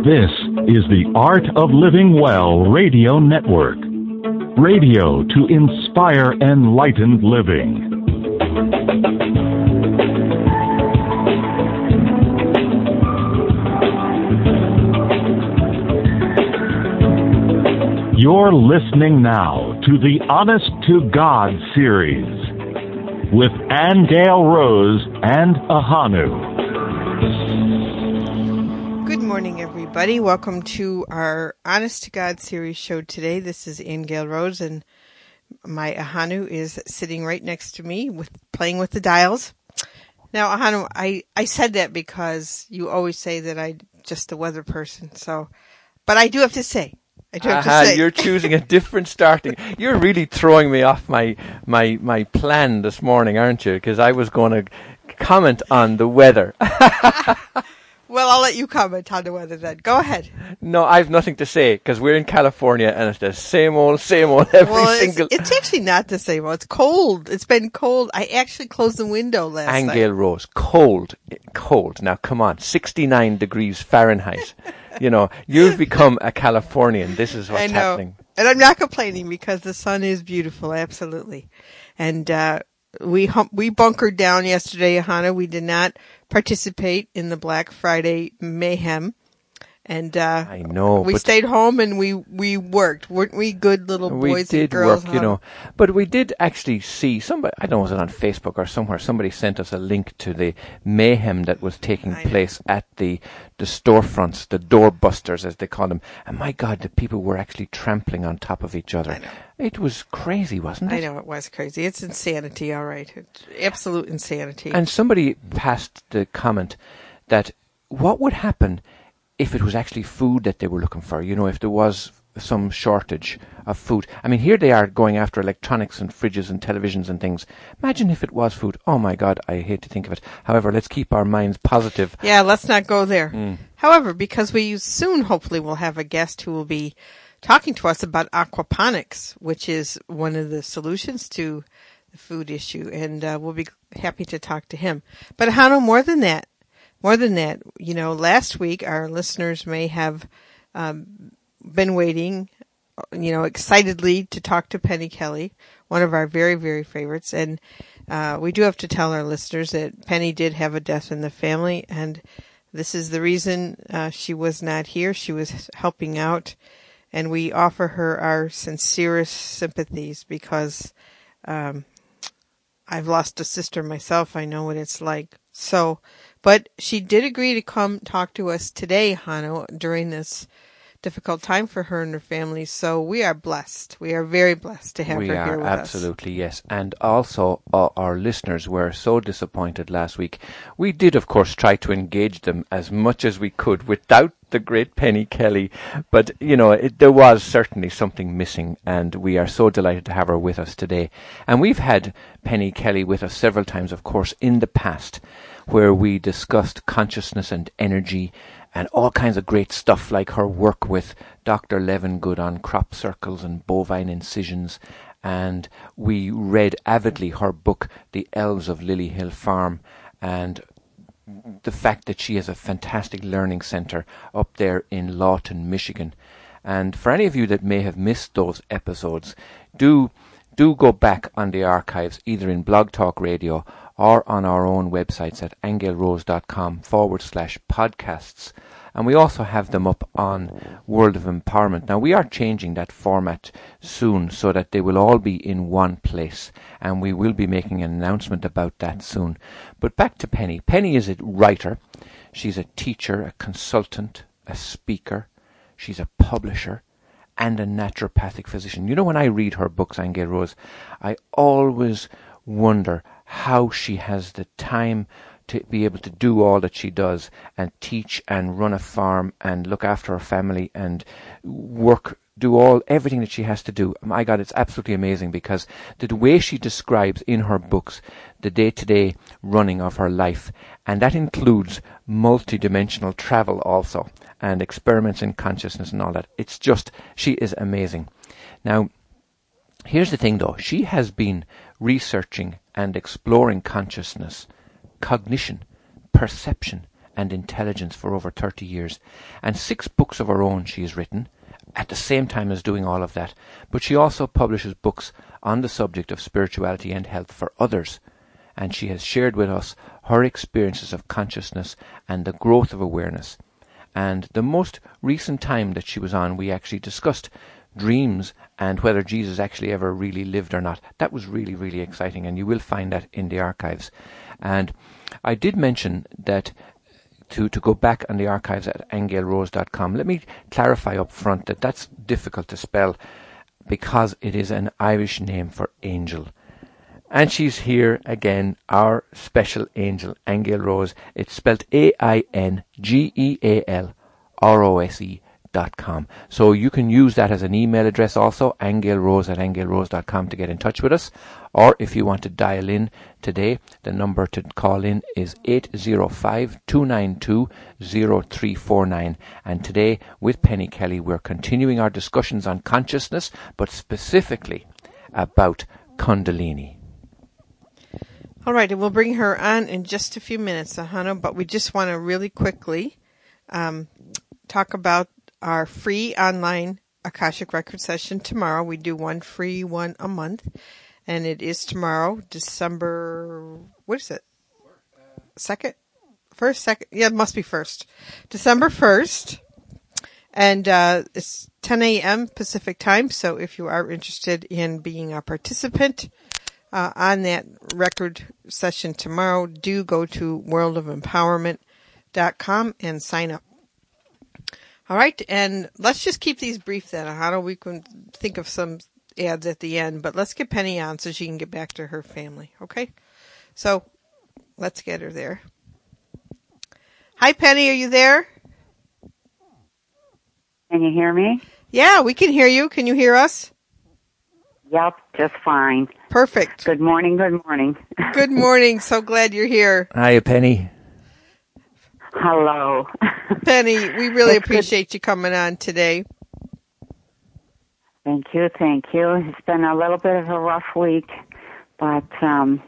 This is the Art of Living Well Radio Network. Radio to inspire enlightened living. You're listening now to the Honest to God series with Aingeal Rose and Ahanu. Good morning, everybody. Welcome to our Honest to God series show today. This is Aingeal Rose, and my Ahanu is sitting right next to me with playing with the dials. Now, Ahanu, I, I said that because you always say that I'm just a weather person. So, but I do have to say, I do have Aha, to say, you're choosing a different starting. You're really throwing me off my my my plan this morning, aren't you? Because I was going to comment on the weather. well, I'll let you comment on the weather then. Go ahead. no, I've nothing to say because we're in California and it's the same old, same old every Well, single. it's, it's actually not the same. Well, it's cold. It's been cold. I actually closed the window last night. Aingeal Rose, cold, cold. Now come on, 69 degrees Fahrenheit. you know, you've become a Californian. This is what's I know. happening. And I'm not complaining because the sun is beautiful, absolutely. And uh we hum- we bunkered down yesterday, Hana. We did not participate in the Black Friday mayhem. And uh I know, we stayed home and we we worked. Weren't we good little we boys did and girls? work, you know, but we did actually see somebody. I don't know was it on Facebook or somewhere. Somebody sent us a link to the mayhem that was taking I know. place at the the storefronts, the doorbusters as they call them. And my God, the people were actually trampling on top of each other. I know. It was crazy, wasn't it? I know it was crazy. It's insanity, all right. It's absolute insanity. And somebody passed the comment that what would happen if it was actually food that they were looking for? You know, if there was some shortage of food. I mean, here they are going after electronics and fridges and televisions and things. Imagine if it was food. Oh my God, I hate to think of it. However, let's keep our minds positive. Yeah, let's not go there. Mm. However, because we soon hopefully will have a guest who will be talking to us about aquaponics, which is one of the solutions to the food issue, and uh, we'll be happy to talk to him. But Hano, more than that, more than that, you know, last week our listeners may have um, been waiting, you know, excitedly to talk to Penny Kelly, one of our very, very favorites. And uh, we do have to tell our listeners that Penny did have a death in the family, and this is the reason uh, she was not here. She was helping out, and we offer her our sincerest sympathies because um, I've lost a sister myself. I know what it's like. So, but she did agree to come talk to us today, Hano, during this difficult time for her and her family. So we are blessed. We are very blessed to have we her are here with us. absolutely yes, and also uh, our listeners were so disappointed last week. We did, of course, try to engage them as much as we could without the great Penny Kelly, but you know it, there was certainly something missing, and we are so delighted to have her with us today. And we've had Penny Kelly with us several times, of course, in the past, where we discussed consciousness and energy and all kinds of great stuff like her work with Dr. Levengood on crop circles and bovine incisions. And we read avidly her book, The Elves of Lily Hill Farm, and the fact that she has a fantastic learning centre up there in Lawton, Michigan. And for any of you that may have missed those episodes, do do go back on the archives either in Blog Talk Radio or on our own websites at aingealrose.com forward slash podcasts. And we also have them up on World of Empowerment. Now we are changing that format soon so that they will all be in one place. And we will be making an announcement about that soon. But back to Penny. Penny is a writer. She's a teacher, a consultant, a speaker. She's a publisher and a naturopathic physician. You know, when I read her books, Aingeal Rose, I always wonder how she has the time to be able to do all that she does and teach and run a farm and look after her family and work do all everything that she has to do. My God, it's absolutely amazing because the way she describes in her books the day-to-day running of her life, and that includes multi-dimensional travel also and experiments in consciousness and all that. It's just she is amazing. Now, here's the thing though: she has been researching and exploring consciousness, cognition, perception, and intelligence for over 30 years. And six books of her own she has written at the same time as doing all of that. But she also publishes books on the subject of spirituality and health for others. And she has shared with us her experiences of consciousness and the growth of awareness. And the most recent time that she was on, we actually discussed dreams and whether Jesus actually ever really lived or not. That was really, really exciting, and you will find that in the archives. And I did mention that to, to go back on the archives at aingealrose.com. Let me clarify up front that that's difficult to spell because it is an Irish name for angel. And she's here again, our special angel, Aingeal Rose. It's spelled A-I-N-G-E-A-L-R-O-S-E com. So you can use that as an email address also, aingealrose at aingealrose.com to get in touch with us. Or if you want to dial in today, the number to call in is 805-292-0349. And today with Penny Kelly, we're continuing our discussions on consciousness, but specifically about Kundalini. All right, and we'll bring her on in just a few minutes, Ahanu, but we just want to really quickly um, talk about our free online Akashic Record session tomorrow. We do one free one a month, and it is tomorrow, December. What is it? Second, first, second. Yeah, it must be first, December first, and uh, it's 10 a.m. Pacific time. So if you are interested in being a participant. Uh, on that record session tomorrow, do go to worldofempowerment.com and sign up. All right, and let's just keep these brief then. How do we can think of some ads at the end, but let's get Penny on so she can get back to her family. Okay, so let's get her there. Hi, Penny, are you there? Can you hear me? Yeah, we can hear you. Can you hear us? Yep, just fine. Perfect. Good morning, good morning. Good morning. So glad you're here. Hi, Penny. Hello. Penny, we really appreciate good. you coming on today. Thank you, thank you. It's been a little bit of a rough week, but um,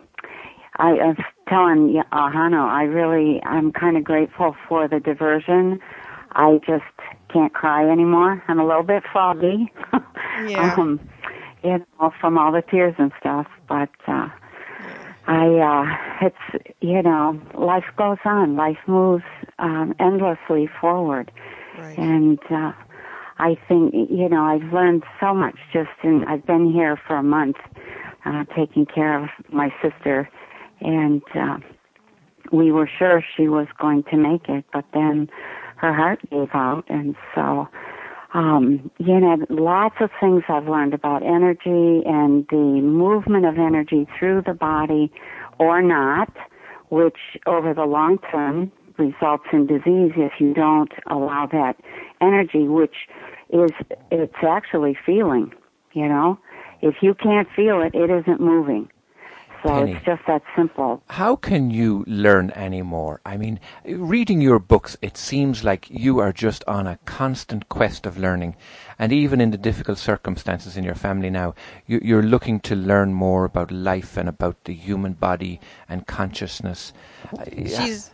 I, I was telling uh, Hano, I really, I'm kind of grateful for the diversion. I just can't cry anymore. I'm a little bit foggy. Yeah. um, you know, from all the tears and stuff, but uh, I, uh, it's, you know, life goes on. Life moves um, endlessly forward. Right. And uh, I think, you know, I've learned so much just in, I've been here for a month uh, taking care of my sister. And uh, we were sure she was going to make it, but then her heart gave out. And so um, you know, lots of things I've learned about energy and the movement of energy through the body or not, which over the long term results in disease if you don't allow that energy, which is, it's actually feeling, you know. If you can't feel it, it isn't moving. So Penny, it's just that simple. How can you learn any more? I mean, reading your books, it seems like you are just on a constant quest of learning. And even in the difficult circumstances in your family now, you, are looking to learn more about life and about the human body and consciousness. Uh, She's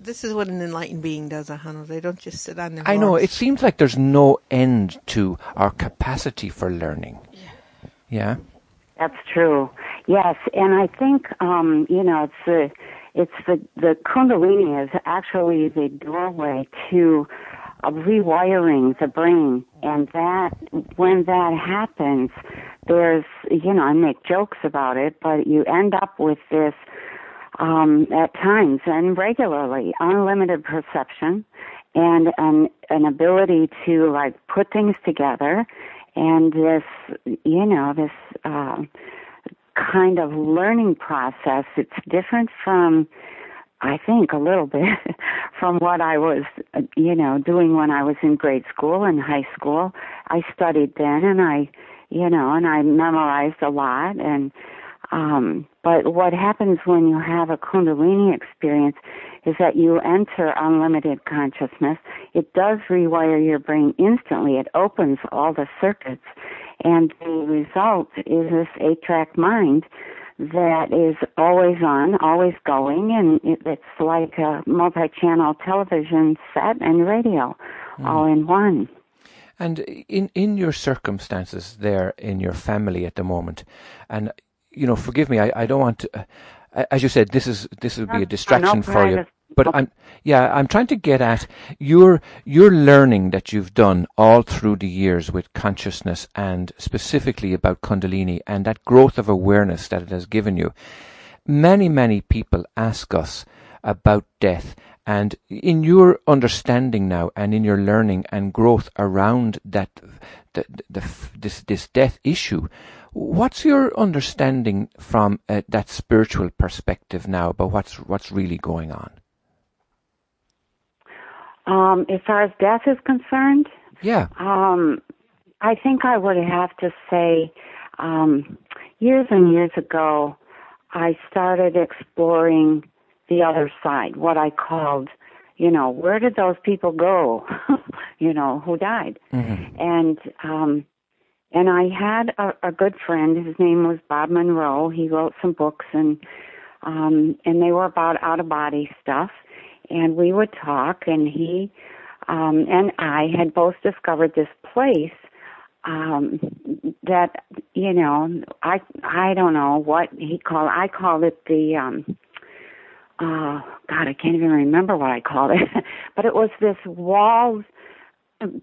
this is what an enlightened being does, Ahanu. They don't just sit on their. I know. It seems like there's no end to our capacity for learning. Yeah. Yeah. That's true. Yes, and I think um, you know it's the it's the the Kundalini is actually the doorway to rewiring the brain, and that when that happens, there's you know I make jokes about it, but you end up with this um, at times and regularly unlimited perception and an an ability to like put things together and this, you know, this uh, kind of learning process. It's different from, I think, a little bit from what I was, you know, doing when I was in grade school and high school. I studied then, and I, you know, and I memorized a lot and um, but what happens when you have a Kundalini experience is that you enter unlimited consciousness. It does rewire your brain instantly. It opens all the circuits. And the result is this eight track mind that is always on, always going, and it, it's like a multi-channel television set and radio mm. all in one. And in in your circumstances there in your family at the moment, and you know, forgive me, I, I don't want to. Uh, as you said, this is this will be a distraction for you. But I'm yeah, I'm trying to get at your your learning that you've done all through the years with consciousness and specifically about Kundalini and that growth of awareness that it has given you. Many many people ask us about death and in your understanding now and in your learning and growth around that the, the, this this death issue what's your understanding from uh, that spiritual perspective now about what's what's really going on um, as far as death is concerned, yeah. Um, I think I would have to say, um, years and years ago, I started exploring the other side, what I called, you know, where did those people go, you know, who died? Mm-hmm. And, um, and I had a, a good friend. His name was Bob Monroe. He wrote some books and, um, and they were about out of body stuff and we would talk and he um and I had both discovered this place um that you know I I don't know what he called I called it the um uh god I can't even remember what I called it but it was this walled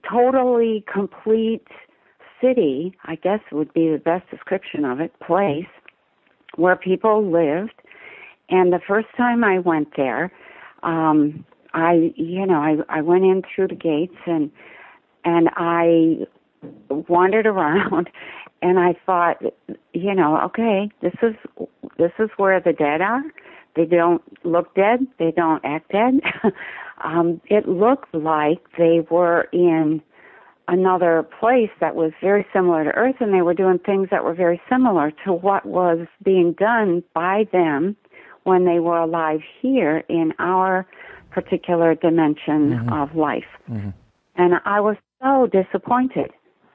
totally complete city I guess would be the best description of it place where people lived. And the first time I went there um I you know I I went in through the gates and and I wandered around and I thought you know okay this is this is where the dead are. They don't look dead. They don't act dead. Um it looked like they were in another place that was very similar to earth and they were doing things that were very similar to what was being done by them when they were alive here in our particular dimension mm-hmm. of life. Mm-hmm. And I was so disappointed.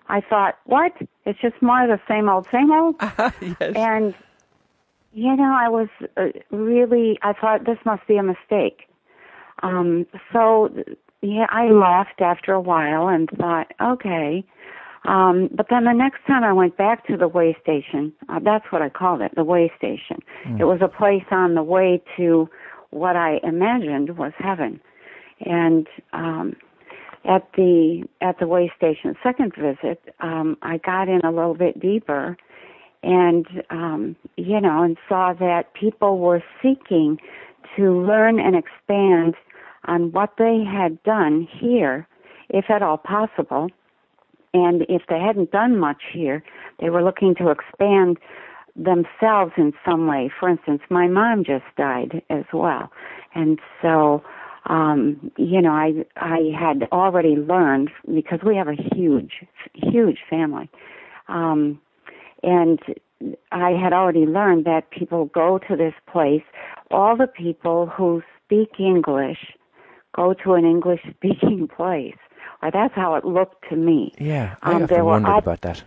I thought, what? It's just more of the same old, same old? yes. And, you know, I was uh, really, I thought this must be a mistake. Um, so, yeah, I left after a while and thought, okay, um, but then the next time I went back to the way station, uh, that's what I called it, the way station. Mm. It was a place on the way to what I imagined was heaven. And um, at the at the way station second visit, um, I got in a little bit deeper, and um, you know, and saw that people were seeking to learn and expand on what they had done here, if at all possible and if they hadn't done much here, they were looking to expand themselves in some way. For instance, my mom just died as well. And so, um, you know, I, I had already learned because we have a huge, huge family. Um, and I had already learned that people go to this place. All the people who speak English go to an English speaking place. Uh, that's how it looked to me. Yeah, I um, often wondered about that.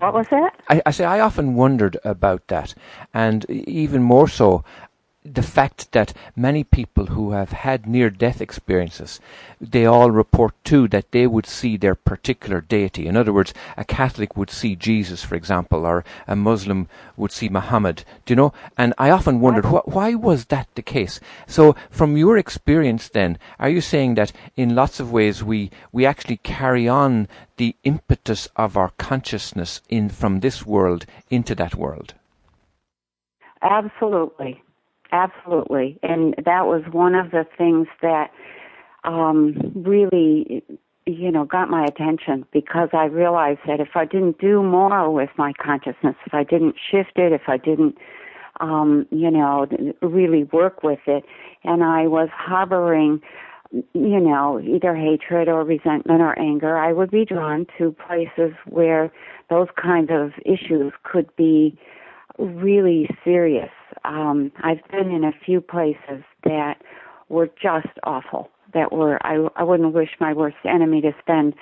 What was that? I, I say I often wondered about that, and even more so the fact that many people who have had near death experiences, they all report too that they would see their particular deity. In other words, a Catholic would see Jesus, for example, or a Muslim would see Muhammad. Do you know? And I often wondered wh- why was that the case. So, from your experience, then, are you saying that in lots of ways we we actually carry on the impetus of our consciousness in from this world into that world? Absolutely absolutely. And that was one of the things that um, really, you know, got my attention because I realized that if I didn't do more with my consciousness, if I didn't shift it, if I didn't, um, you know, really work with it, and I was harboring, you know, either hatred or resentment or anger, I would be drawn to places where those kinds of issues could be really serious. Um, I've been in a few places that were just awful. That were I I wouldn't wish my worst enemy to spend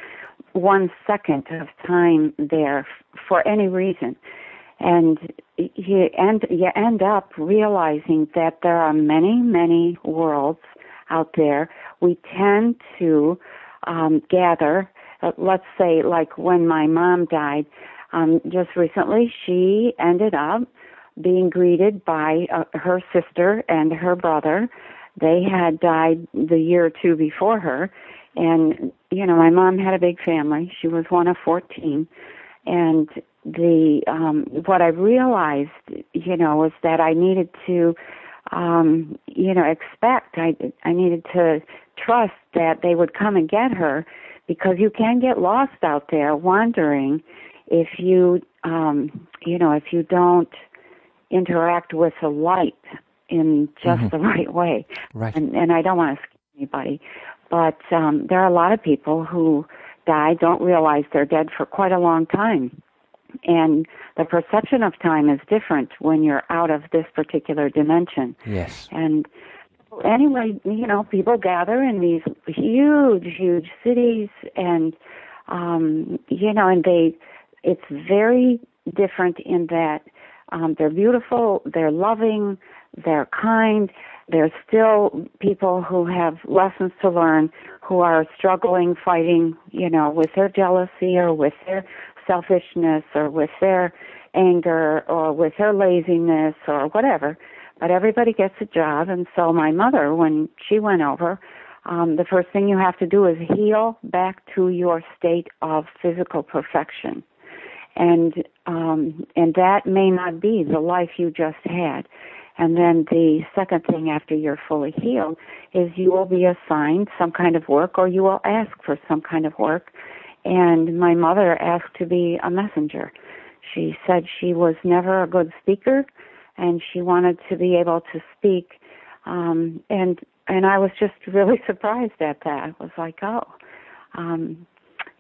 one second of time there for any reason. and you end you end up realizing that there are many many worlds out there. We tend to um, gather. Uh, let's say, like when my mom died, um, just recently, she ended up being greeted by uh, her sister and her brother. They had died the year or two before her, and you know, my mom had a big family. She was one of fourteen, and the um what I realized, you know, was that I needed to um you know, expect I I needed to trust that they would come and get her because you can get lost out there wandering if you um you know, if you don't interact with the light in just mm-hmm. the right way. Right. And and I don't want to scare anybody, but um there are a lot of people who die don't realize they're dead for quite a long time and the perception of time is different when you're out of this particular dimension. Yes. And anyway, you know, people gather in these huge, huge cities, and um, you know, and they, it's very different in that um, they're beautiful, they're loving, they're kind. There's still people who have lessons to learn, who are struggling, fighting, you know, with their jealousy or with their selfishness or with their anger or with their laziness or whatever. But everybody gets a job, and so my mother, when she went over, um, the first thing you have to do is heal back to your state of physical perfection, and um, and that may not be the life you just had. And then the second thing after you're fully healed is you will be assigned some kind of work or you will ask for some kind of work and my mother asked to be a messenger. She said she was never a good speaker and she wanted to be able to speak um and and I was just really surprised at that. I was like, "Oh, um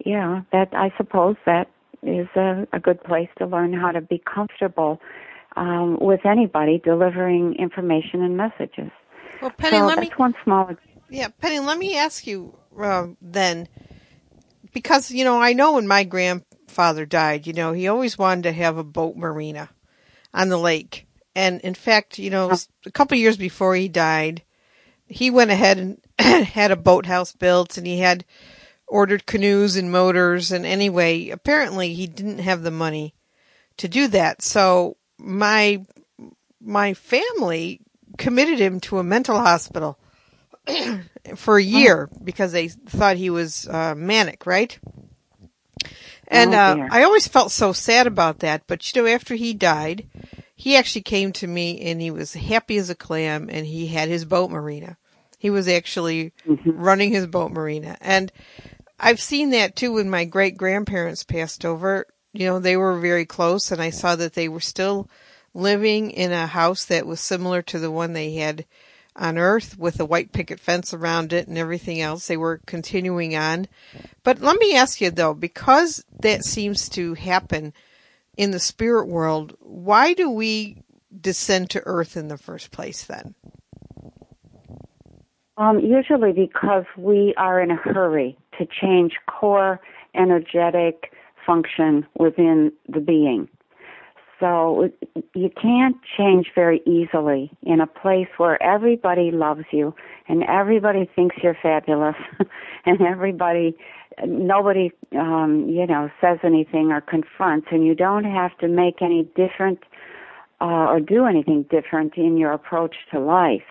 yeah, that I suppose that is a, a good place to learn how to be comfortable um, with anybody delivering information and messages. Well, Penny, so let that's me, one small. Yeah, Penny, let me ask you uh, then because, you know, I know when my grandfather died, you know, he always wanted to have a boat marina on the lake. And in fact, you know, a couple years before he died, he went ahead and had a boathouse built and he had ordered canoes and motors. And anyway, apparently he didn't have the money to do that. So my, my family committed him to a mental hospital for a year oh. because they thought he was uh, manic, right? And oh, uh, I always felt so sad about that. But you know, after he died, he actually came to me and he was happy as a clam, and he had his boat marina. He was actually mm-hmm. running his boat marina, and I've seen that too when my great grandparents passed over. You know, they were very close, and I saw that they were still living in a house that was similar to the one they had on Earth with a white picket fence around it and everything else. They were continuing on. But let me ask you though, because that seems to happen in the spirit world, why do we descend to Earth in the first place then? Um, usually because we are in a hurry to change core energetic function within the being. So you can't change very easily in a place where everybody loves you and everybody thinks you're fabulous and everybody nobody um you know says anything or confronts and you don't have to make any different uh, or do anything different in your approach to life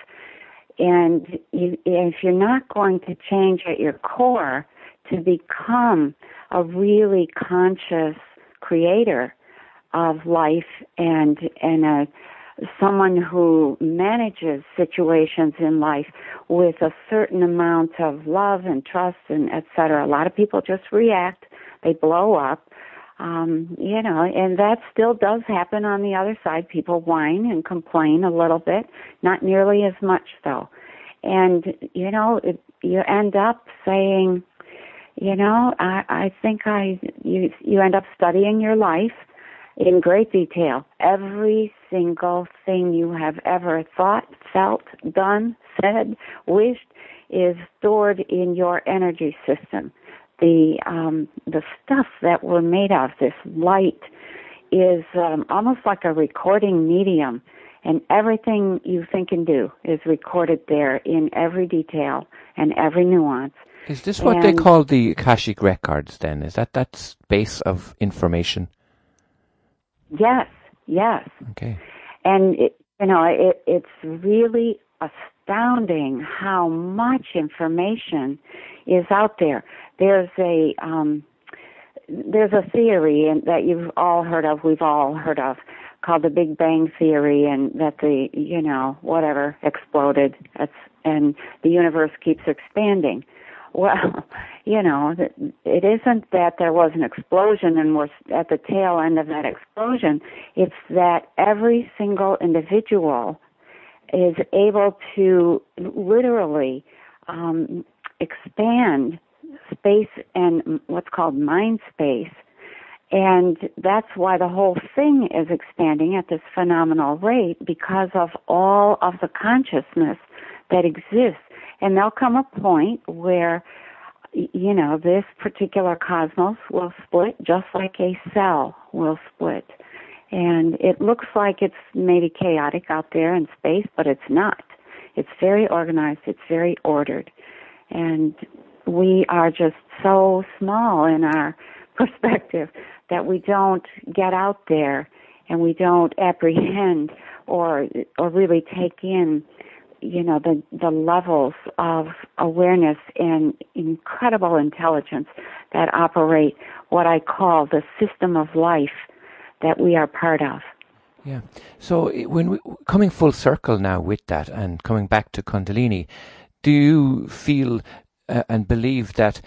and you, if you're not going to change at your core to become a really conscious creator of life and and a someone who manages situations in life with a certain amount of love and trust and etc. A lot of people just react, they blow up. Um, you know, and that still does happen on the other side. People whine and complain a little bit, not nearly as much though. And you know, it, you end up saying, you know, I, I think I you you end up studying your life in great detail every single thing you have ever thought, felt, done, said, wished is stored in your energy system. The um, the stuff that we're made of, this light, is um, almost like a recording medium, and everything you think and do is recorded there in every detail and every nuance. Is this what and they call the Akashic records? Then is that that space of information? Yes, yes. Okay. And it, you know, it, it's really astounding how much information is out there. There's a um, there's a theory that you've all heard of, we've all heard of, called the Big Bang theory, and that the you know whatever exploded, that's, and the universe keeps expanding. Well, you know, it isn't that there was an explosion and we're at the tail end of that explosion. It's that every single individual is able to literally um, expand space and what's called mind space. And that's why the whole thing is expanding at this phenomenal rate because of all of the consciousness that exists. And there'll come a point where, you know, this particular cosmos will split just like a cell will split. And it looks like it's maybe chaotic out there in space, but it's not. It's very organized, it's very ordered. And we are just so small in our perspective that we don't get out there and we don't apprehend or or really take in you know the the levels of awareness and incredible intelligence that operate what I call the system of life that we are part of. Yeah. So when we, coming full circle now with that and coming back to Kundalini, do you feel uh, and believe that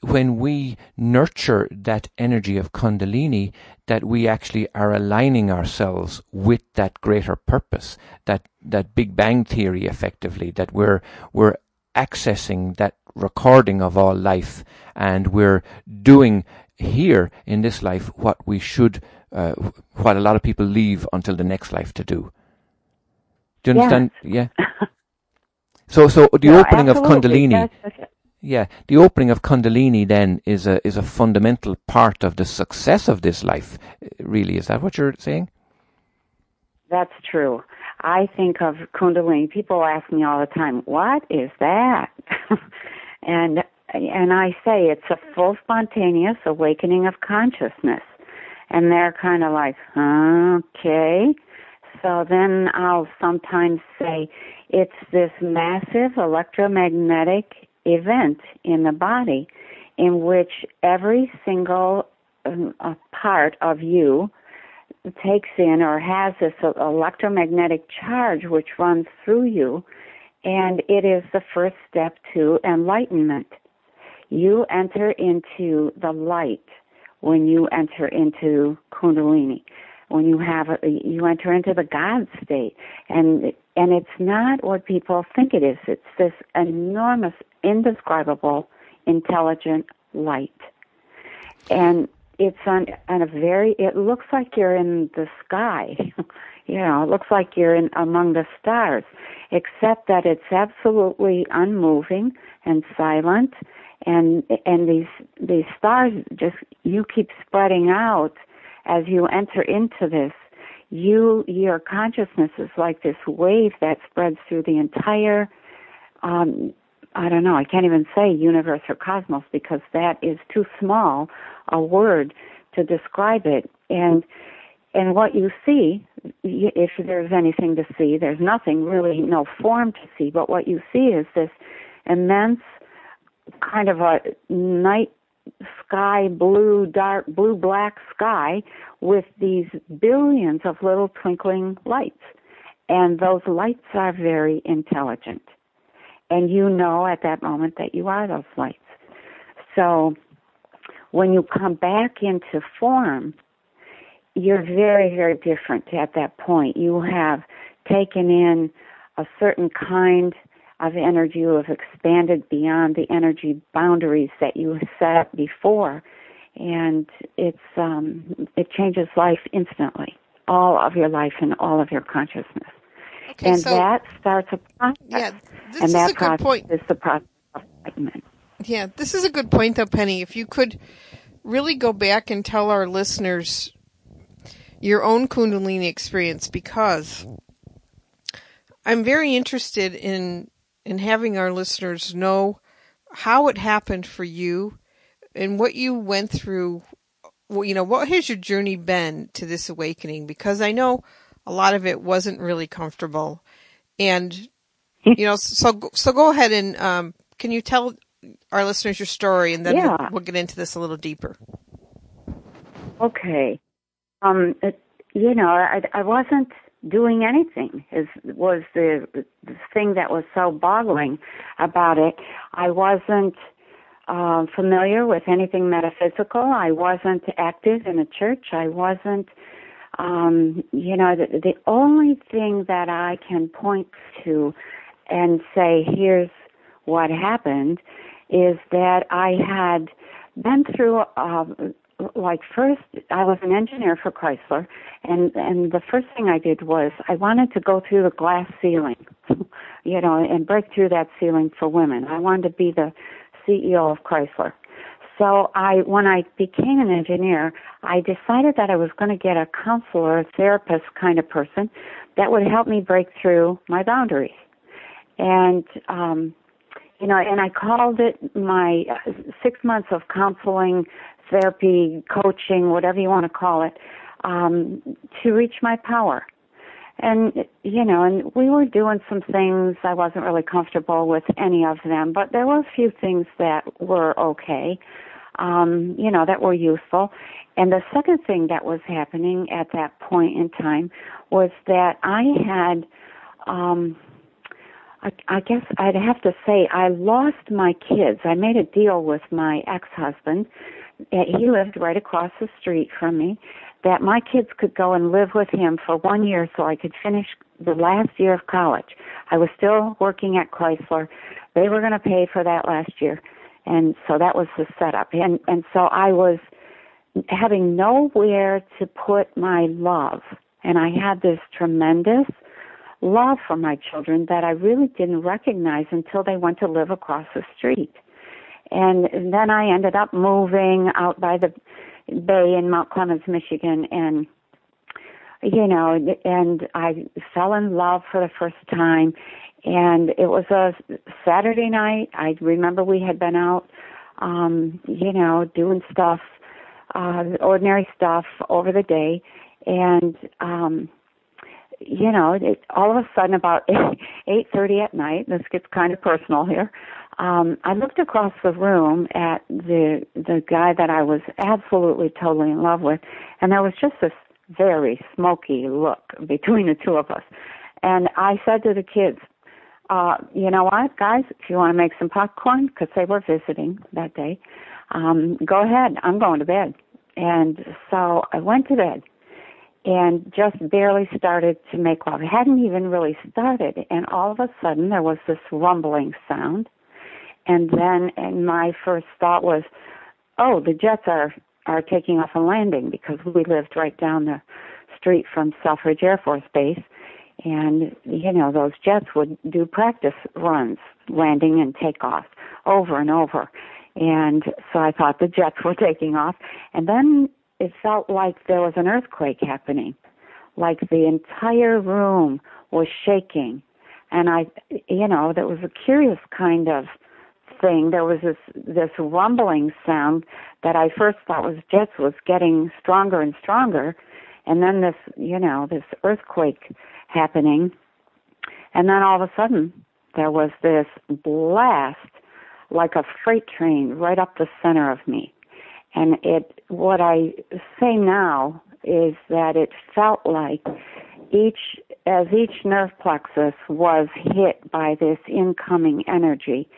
when we nurture that energy of Kundalini, that we actually are aligning ourselves with that greater purpose, that, that Big Bang theory effectively, that we're, we're accessing that recording of all life and we're doing here in this life what we should, uh, what a lot of people leave until the next life to do. Do you understand? Yeah. So, so the yeah, opening of Kundalini. Yeah, the opening of Kundalini then is a is a fundamental part of the success of this life. Really, is that what you're saying? That's true. I think of Kundalini. People ask me all the time, "What is that?" and and I say it's a full spontaneous awakening of consciousness. And they're kind of like, okay. So then I'll sometimes say it's this massive electromagnetic event in the body in which every single um, part of you takes in or has this electromagnetic charge which runs through you, and it is the first step to enlightenment. You enter into the light when you enter into Kundalini. When you have a, you enter into the God state, and and it's not what people think it is. It's this enormous indescribable, intelligent light. And it's on, on a very, it looks like you're in the sky. you know, it looks like you're in among the stars, except that it's absolutely unmoving and silent. And, and these, these stars just, you keep spreading out as you enter into this you your consciousness is like this wave that spreads through the entire um, I don't know, I can't even say universe or cosmos because that is too small a word to describe it. And and what you see, if there's anything to see, there's nothing really, no form to see, but what you see is this immense kind of a night sky blue, dark blue black sky with these billions of little twinkling lights. And those lights are very intelligent and you know at that moment that you are those lights. So when you come back into form, you're very, very different at that point. You have taken in a certain kind of energy. You have expanded beyond the energy boundaries that you set before, and it's um, it changes life instantly, all of your life and all of your consciousness. Okay, and so, that starts a process. Yeah, this and is that a process good point. is the process of enlightenment. Yeah, this is a good point, though, Penny. If you could really go back and tell our listeners, your own Kundalini experience because I'm very interested in in having our listeners know how it happened for you and what you went through. You know, what has your journey been to this awakening? Because I know a lot of it wasn't really comfortable, and you know, so so go ahead and um, can you tell our listeners your story, and then Yeah. we'll, we'll get into this a little deeper. Okay. Um, it, you know, I, I wasn't doing anything. Is was the, the thing that was so boggling about it. I wasn't uh, familiar with anything metaphysical. I wasn't active in a church. I wasn't. Um, you know, the, the only thing that I can point to and say, here's what happened, is that I had been through uh, like first I was an engineer for Chrysler and and the first thing I did was I wanted to go through the glass ceiling you know and break through that ceiling for women. I wanted to be the CEO of Chrysler. So I when I became an engineer, I decided that I was going to get a counselor, a therapist kind of person that would help me break through my boundaries. And um you know, and I called it my uh, six months of counseling, therapy, coaching, whatever you want to call it, um, to reach my power. And, you know, and we were doing some things. I wasn't really comfortable with any of them, but there were a few things that were okay, um, you know, that were useful. And the second thing that was happening at that point in time was that I had, um, I, I guess I'd have to say I lost my kids. I made a deal with my ex-husband. He lived right across the street from me. That my kids could go and live with him for one year so I could finish the last year of college. I was still working at Chrysler. They were going to pay for that last year. And so that was the setup. And, and so I was having nowhere to put my love. And I had this tremendous love for my children that I really didn't recognize until they went to live across the street. And then I ended up moving out by the bay in Mount Clemens, Michigan, and you know, and I fell in love for the first time. And it was a Saturday night. I remember we had been out, um, you know, doing stuff, uh, ordinary stuff over the day. And, um, you know, it, all of a sudden about eight thirty at night. This gets kind of personal here. Um, I looked across the room at the the guy that I was absolutely totally in love with, and there was just this very smoky look between the two of us. And I said to the kids, uh, "You know what, guys? If you want to make some popcorn, because they were visiting that day, um, go ahead. I'm going to bed." And so I went to bed and just barely started to make love. It hadn't even really started, and all of a sudden there was this rumbling sound. And then, and my first thought was, "Oh, the jets are are taking off and landing," because we lived right down the street from Selfridge Air Force Base, and you know those jets would do practice runs, landing and takeoff over and over. And so I thought the jets were taking off, and then it felt like there was an earthquake happening, like the entire room was shaking. And I, you know, there was a curious kind of thing. There was this this rumbling sound that I first thought was jets was getting stronger and stronger, and then this, you know, this earthquake happening, and then all of a sudden there was this blast like a freight train right up the center of me and it, what I say now is that it felt like each, as each nerve plexus was hit by this incoming energy,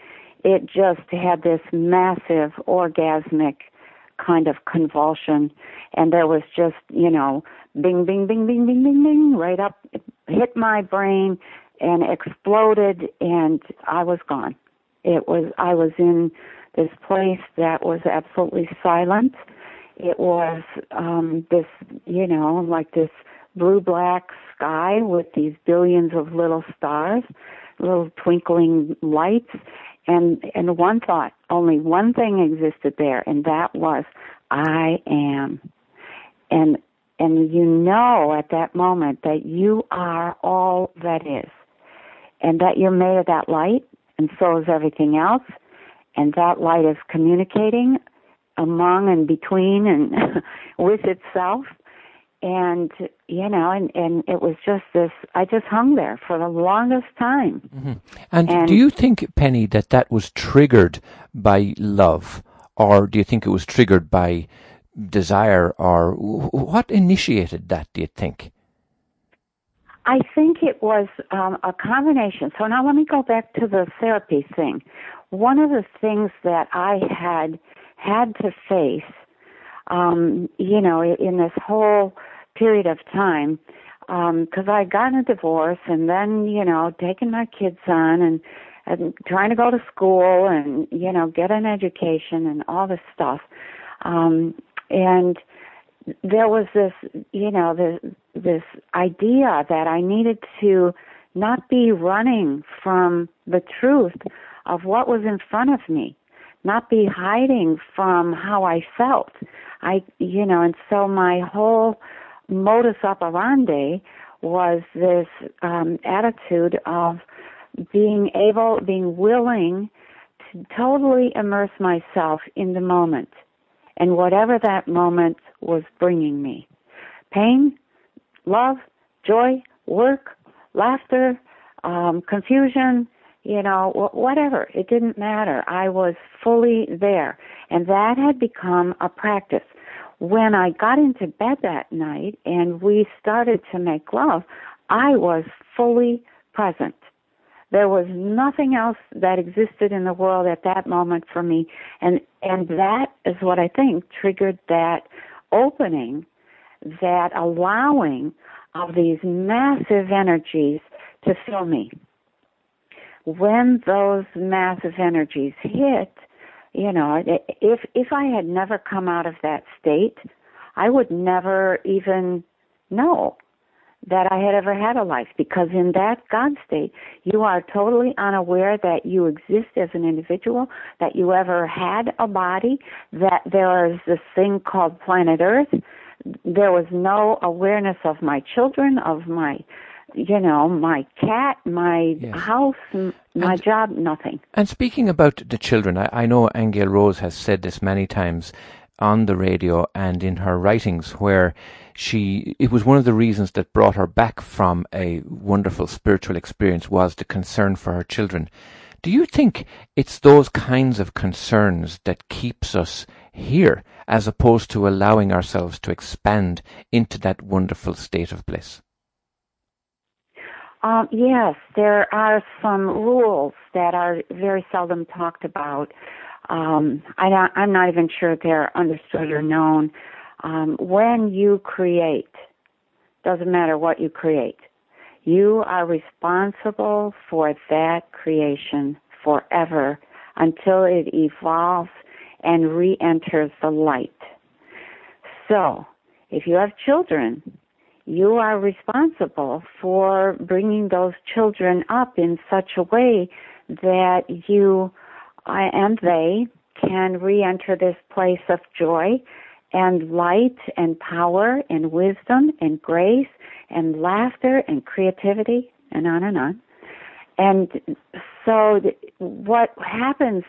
it just had this massive orgasmic kind of convulsion. And there was just, you know, bing, bing, bing, bing, bing, bing, bing, right up, hit my brain and exploded and I was gone. It was, I was in this place that was absolutely silent. It was um, this, you know, like this blue black sky with these billions of little stars, little twinkling lights, and and one thought, only one thing existed there, and that was I am. And and you know at that moment that you are all that is and that you're made of that light and so is everything else and that light is communicating among and between and with itself. And you know and and it was just this i just hung there for the longest time. Mm-hmm. and, and, do you think penny that that was triggered by love? Or do you think it was triggered by desire? Or what initiated that do you think? I think it was um, a combination. So now let me go back to the therapy thing. One of the things that i had had to face um, you know, in this whole period of time, because um, I got a divorce and then, you know, taking my kids on and, and trying to go to school and, you know, get an education and all this stuff. Um, and there was this, you know, this, this idea that I needed to not be running from the truth of what was in front of me, not be hiding from how I felt. I, you know, and so my whole modus operandi was this um, attitude of being able, being willing to totally immerse myself in the moment and whatever that moment was bringing me. Pain, love, joy, work, laughter, um, confusion, you know, whatever. It didn't matter. I was fully there. And that had become a practice when I got into bed that night and we started to make love, I was fully present. There was nothing else that existed in the world at that moment for me. And, and that is what I think triggered that opening, that allowing of these massive energies to fill me. When those massive energies hit, you know, if if I had never come out of that state, I would never even know that I had ever had a life because in that God state, you are totally unaware that you exist as an individual, that you ever had a body, that there is this thing called planet Earth. There was no awareness of my children, of my you know, my cat, my yes. house, my and, job, nothing. And speaking about the children, I, I know Aingeal Rose has said this many times on the radio and in her writings where she it was one of the reasons that brought her back from a wonderful spiritual experience was the concern for her children. Do you think it's those kinds of concerns that keeps us here as opposed to allowing ourselves to expand into that wonderful state of bliss? Um, yes, there are some rules that are very seldom talked about. Um, I am not even sure they're understood or known. Um, when you create, doesn't matter what you create, you are responsible for that creation forever until it evolves and re-enters the light. So, if you have children, you are responsible for bringing those children up in such a way that you and they can re-enter this place of joy and light and power and wisdom and grace and laughter and creativity and on and on. And so what happens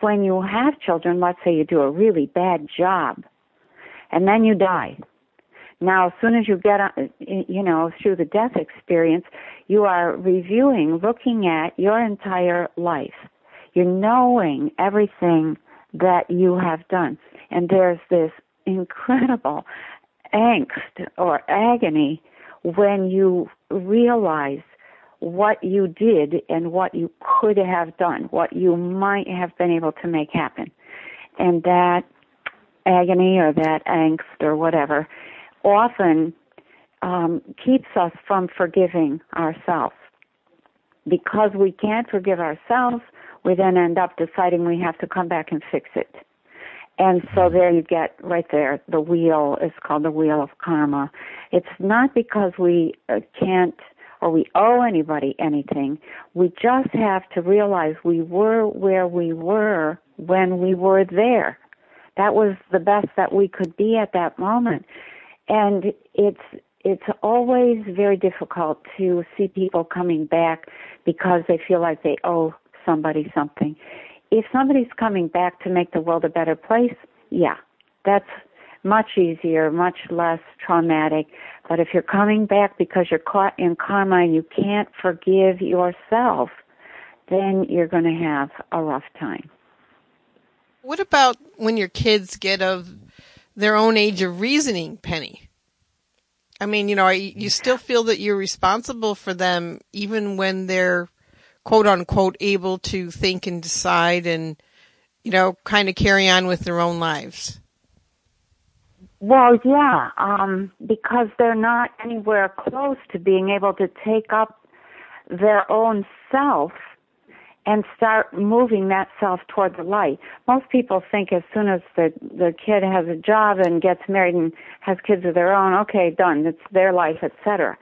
when you have children, let's say you do a really bad job and then you die now, as soon as you get, uh, you know, through the death experience, you are reviewing, looking at your entire life. You're knowing everything that you have done. And there's this incredible angst or agony when you realize what you did and what you could have done, what you might have been able to make happen. And that agony or that angst or whatever often um, keeps us from forgiving ourselves. Because we can't forgive ourselves, we then end up deciding we have to come back and fix it. And so mm-hmm. there you get right there, the wheel is called the wheel of karma. It's not because we uh, can't or we owe anybody anything. We just have to realize we were where we were when we were there. That was the best that we could be at that moment. And it's it's always very difficult to see people coming back because they feel like they owe somebody something. If somebody's coming back to make the world a better place, yeah, that's much easier, much less traumatic. But if you're coming back because you're caught in karma and you can't forgive yourself, then you're going to have a rough time. What about when your kids get of their own age of reasoning, Penny? I mean, you know, you still feel that you're responsible for them even when they're quote unquote able to think and decide and, you know, kind of carry on with their own lives. Well, yeah, um, because they're not anywhere close to being able to take up their own self and start moving that self toward the light. Most people think as soon as the the kid has a job and gets married and has kids of their own, okay, done. It's their life, etc.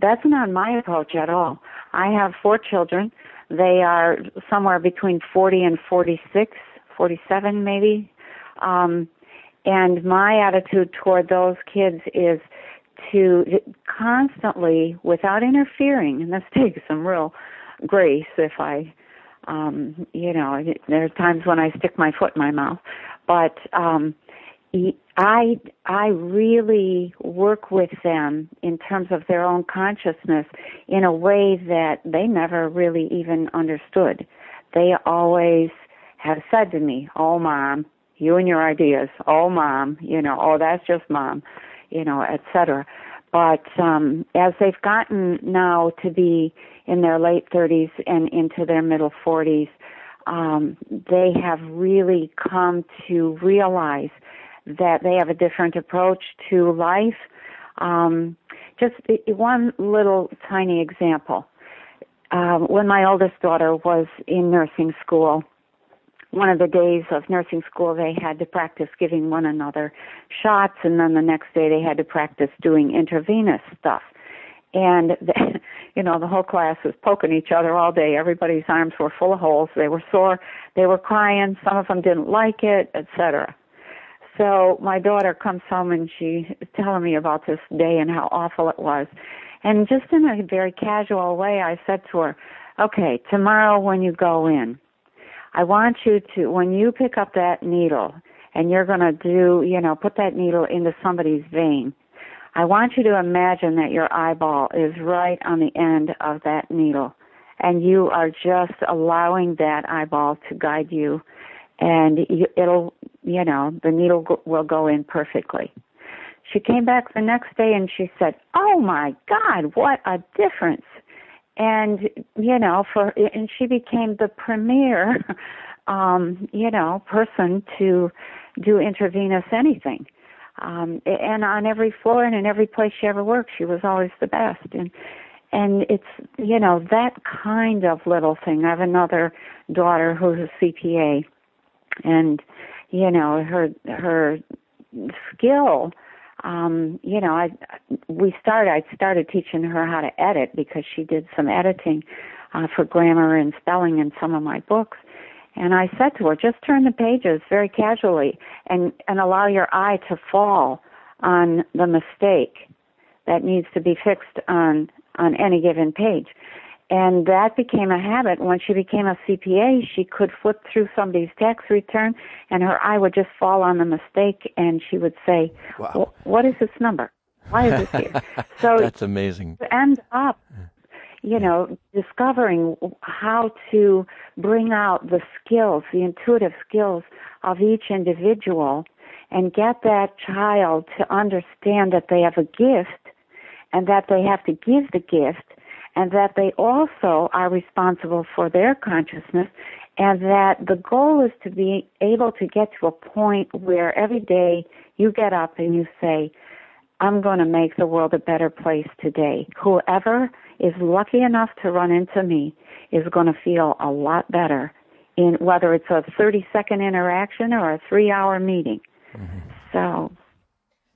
That's not my approach at all. I have four children. They are somewhere between 40 and 46, 47 maybe. Um, and my attitude toward those kids is to constantly, without interfering, and this takes some real grace if I um, you know, there's times when I stick my foot in my mouth, but um, I I really work with them in terms of their own consciousness in a way that they never really even understood. They always have said to me, "Oh, mom, you and your ideas. Oh, mom, you know, oh, that's just mom, you know, etc." But um, as they've gotten now to be in their late 30s and into their middle 40s, um, they have really come to realize that they have a different approach to life. Um, just one little tiny example. Um, when my oldest daughter was in nursing school, one of the days of nursing school, they had to practice giving one another shots, and then the next day they had to practice doing intravenous stuff. And, the, you know, the whole class was poking each other all day. Everybody's arms were full of holes. They were sore. They were crying. Some of them didn't like it, etc. So my daughter comes home and she is telling me about this day and how awful it was. And just in a very casual way, I said to her, okay, tomorrow when you go in, I want you to, when you pick up that needle and you're going to do, you know, put that needle into somebody's vein, I want you to imagine that your eyeball is right on the end of that needle and you are just allowing that eyeball to guide you and you, it'll, you know, the needle go, will go in perfectly. She came back the next day and she said, "Oh my God, what a difference!" And you know for and she became the premier um you know person to do intravenous anything. Um and on every floor and in every place she ever worked she was always the best. And and it's you know that kind of little thing. I have another daughter who's a cpa and you know her her skill um, you know, I we started. I started teaching her how to edit because she did some editing uh, for grammar and spelling in some of my books. And I said to her, just turn the pages very casually and and allow your eye to fall on the mistake that needs to be fixed on on any given page. And that became a habit. When she became a CPA, she could flip through somebody's tax return and her eye would just fall on the mistake and she would say, wow. What is this number? Why is it here? So that's amazing. End up, you know, discovering how to bring out the skills, the intuitive skills of each individual and get that child to understand that they have a gift and that they have to give the gift and that they also are responsible for their consciousness and that the goal is to be able to get to a point where every day you get up and you say, I'm going to make the world a better place today. Whoever is lucky enough to run into me is going to feel a lot better in whether it's a 30 second interaction or a three hour meeting. Mm-hmm. So,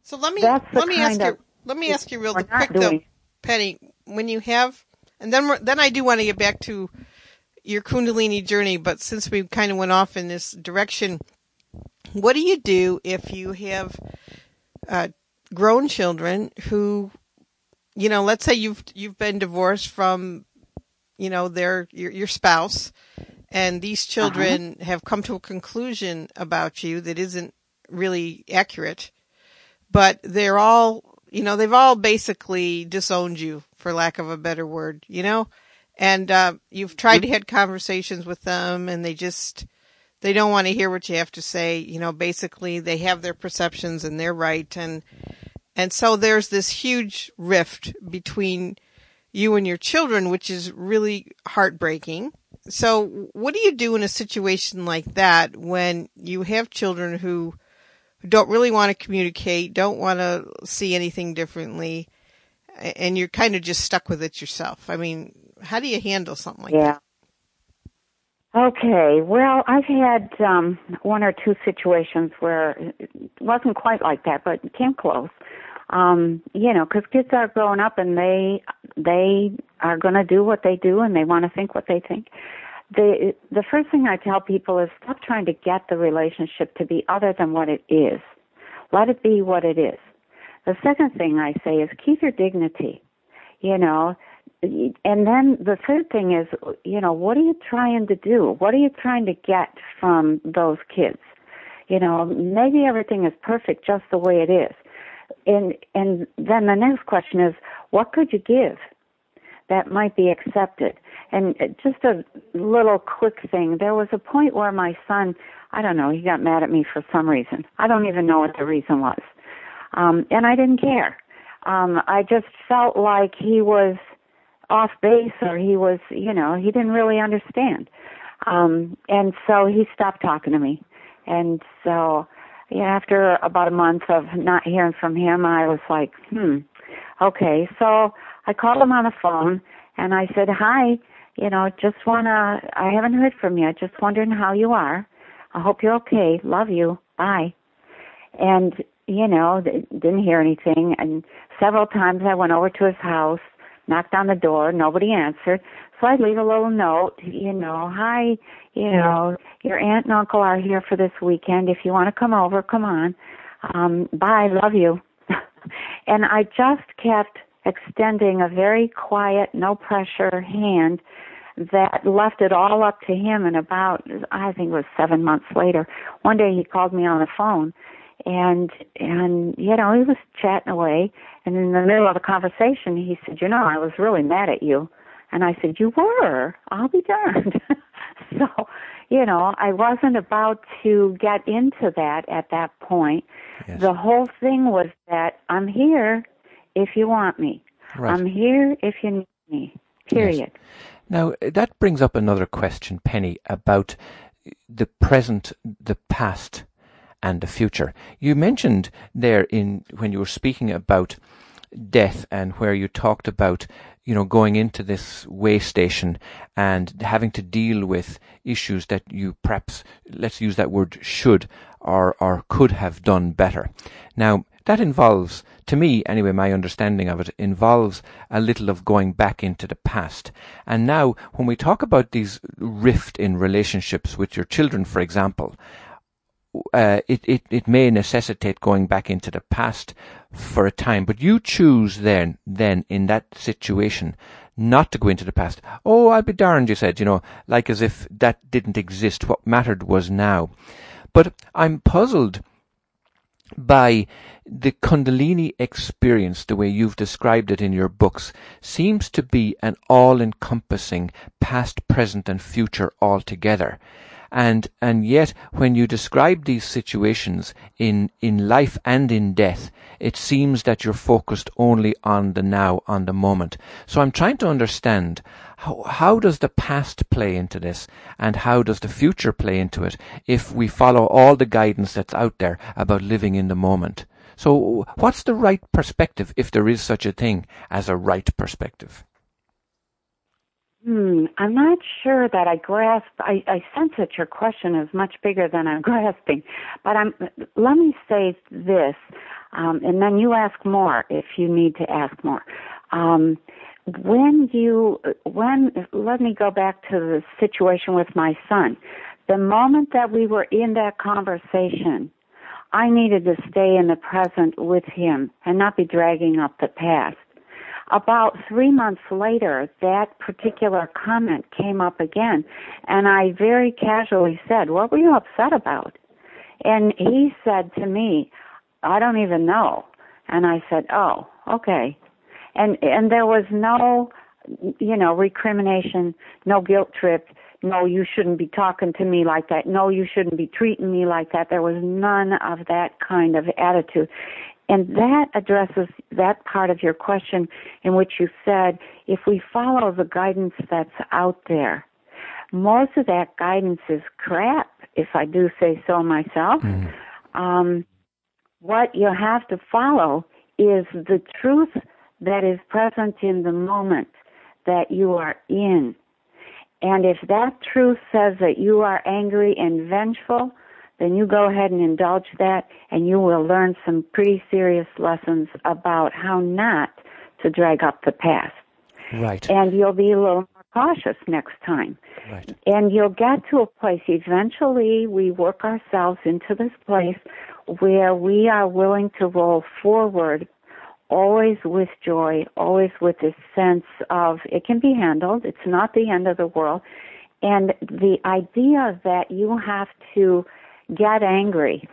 so let me, let me ask you, let me ask you real quick though, Penny, when you have and then then I do want to get back to your Kundalini journey, but since we kind of went off in this direction, what do you do if you have uh, grown children who, you know, let's say you've you've been divorced from, you know, their your, your spouse, and these Uh-huh. children have come to a conclusion about you that isn't really accurate, but they're all, you know, they've all basically disowned you, for lack of a better word, you know, and uh, you've tried to had conversations with them, and they just they don't want to hear what you have to say. You know, basically they have their perceptions and they're right, and and so there's this huge rift between you and your children, which is really heartbreaking. So what do you do in a situation like that when you have children who don't really want to communicate, don't want to see anything differently, and you're kind of just stuck with it yourself? I mean, how do you handle something like Yeah. Okay. Well, I've had um, one or two situations where it wasn't quite like that, but it came close. Um, you know, because kids are growing up and they they are going to do what they do and they want to think what they think. The the first thing I tell people is stop trying to get the relationship to be other than what it is. Let it be what it is. The second thing I say is keep your dignity. You know, and then the third thing is, you know, what are you trying to do? What are you trying to get from those kids? You know, maybe everything is perfect just the way it is. And and then the next question is, what could you give that might be accepted? And just a little quick thing, there was a point where my son, I don't know, he got mad at me for some reason. I don't even know what the reason was. Um, and I didn't care. Um, I just felt like he was off base or he was, you know, he didn't really understand. Um, and so he stopped talking to me. And so, yeah, after about a month of not hearing from him, I was like, hmm, okay. So I called him on the phone and I said, hi, you know, just wanna, I haven't heard from you. Just wondering how you are. I hope you're okay. Love you. Bye. And, you know, didn't hear anything. And several times I went over to his house, knocked on the door, nobody answered. So I'd leave a little note, you know, hi, you know, your aunt and uncle are here for this weekend. If you want to come over, come on. Um, bye, love you. and I just kept extending a very quiet, no pressure hand that left it all up to him and about I think it was seven months later. One day he called me on the phone and and you know, he was chatting away and in the middle of the conversation he said, You know, I was really mad at you and I said, You were? I'll be darned So, you know, I wasn't about to get into that at that point. Yes. The whole thing was that I'm here if you want me. Right. I'm here if you need me. Period. Now, that brings up another question, Penny, about the present, the past, and the future. You mentioned there in when you were speaking about death and where you talked about you know going into this way station and having to deal with issues that you perhaps let's use that word should or or could have done better now that involves to me anyway my understanding of it involves a little of going back into the past and now when we talk about these rift in relationships with your children for example uh, it, it, it may necessitate going back into the past for a time, but you choose then, then in that situation, not to go into the past. Oh, I'll be darned, you said, you know, like as if that didn't exist. What mattered was now. But I'm puzzled by the Kundalini experience, the way you've described it in your books, seems to be an all encompassing past, present, and future altogether and and yet when you describe these situations in in life and in death it seems that you're focused only on the now on the moment. So i'm trying to understand how how does the past play into this? And how does the future play into it if we follow all the guidance that's out there about living in the moment? So what's the right perspective if there is such a thing as a right perspective Hmm, I'm not sure that I grasp. I, I sense that your question is much bigger than I'm grasping. But I'm. Let me say this, um, and then you ask more if you need to ask more. Um, when you, when let me go back to the situation with my son. The moment that we were in that conversation, I needed to stay in the present with him and not be dragging up the past. About three months later, that particular comment came up again, and I very casually said, What were you upset about? And he said to me, I don't even know. And I said, Oh, okay. And and there was no you know, recrimination, no guilt trip, no, you shouldn't be talking to me like that, no, you shouldn't be treating me like that. There was none of that kind of attitude. And that addresses that part of your question in which you said, if we follow the guidance that's out there, most of that guidance is crap, if I do say so myself. Mm. Um, what you have to follow is the truth that is present in the moment that you are in. And if that truth says that you are angry and vengeful, then you go ahead and indulge that and you will learn some pretty serious lessons about how not to drag up the past. Right. And you'll be a little more cautious next time. Right. And you'll get to a place, eventually we work ourselves into this place where we are willing to roll forward always with joy, always with this sense of it can be handled. It's not the end of the world. And the idea that you have to get angry,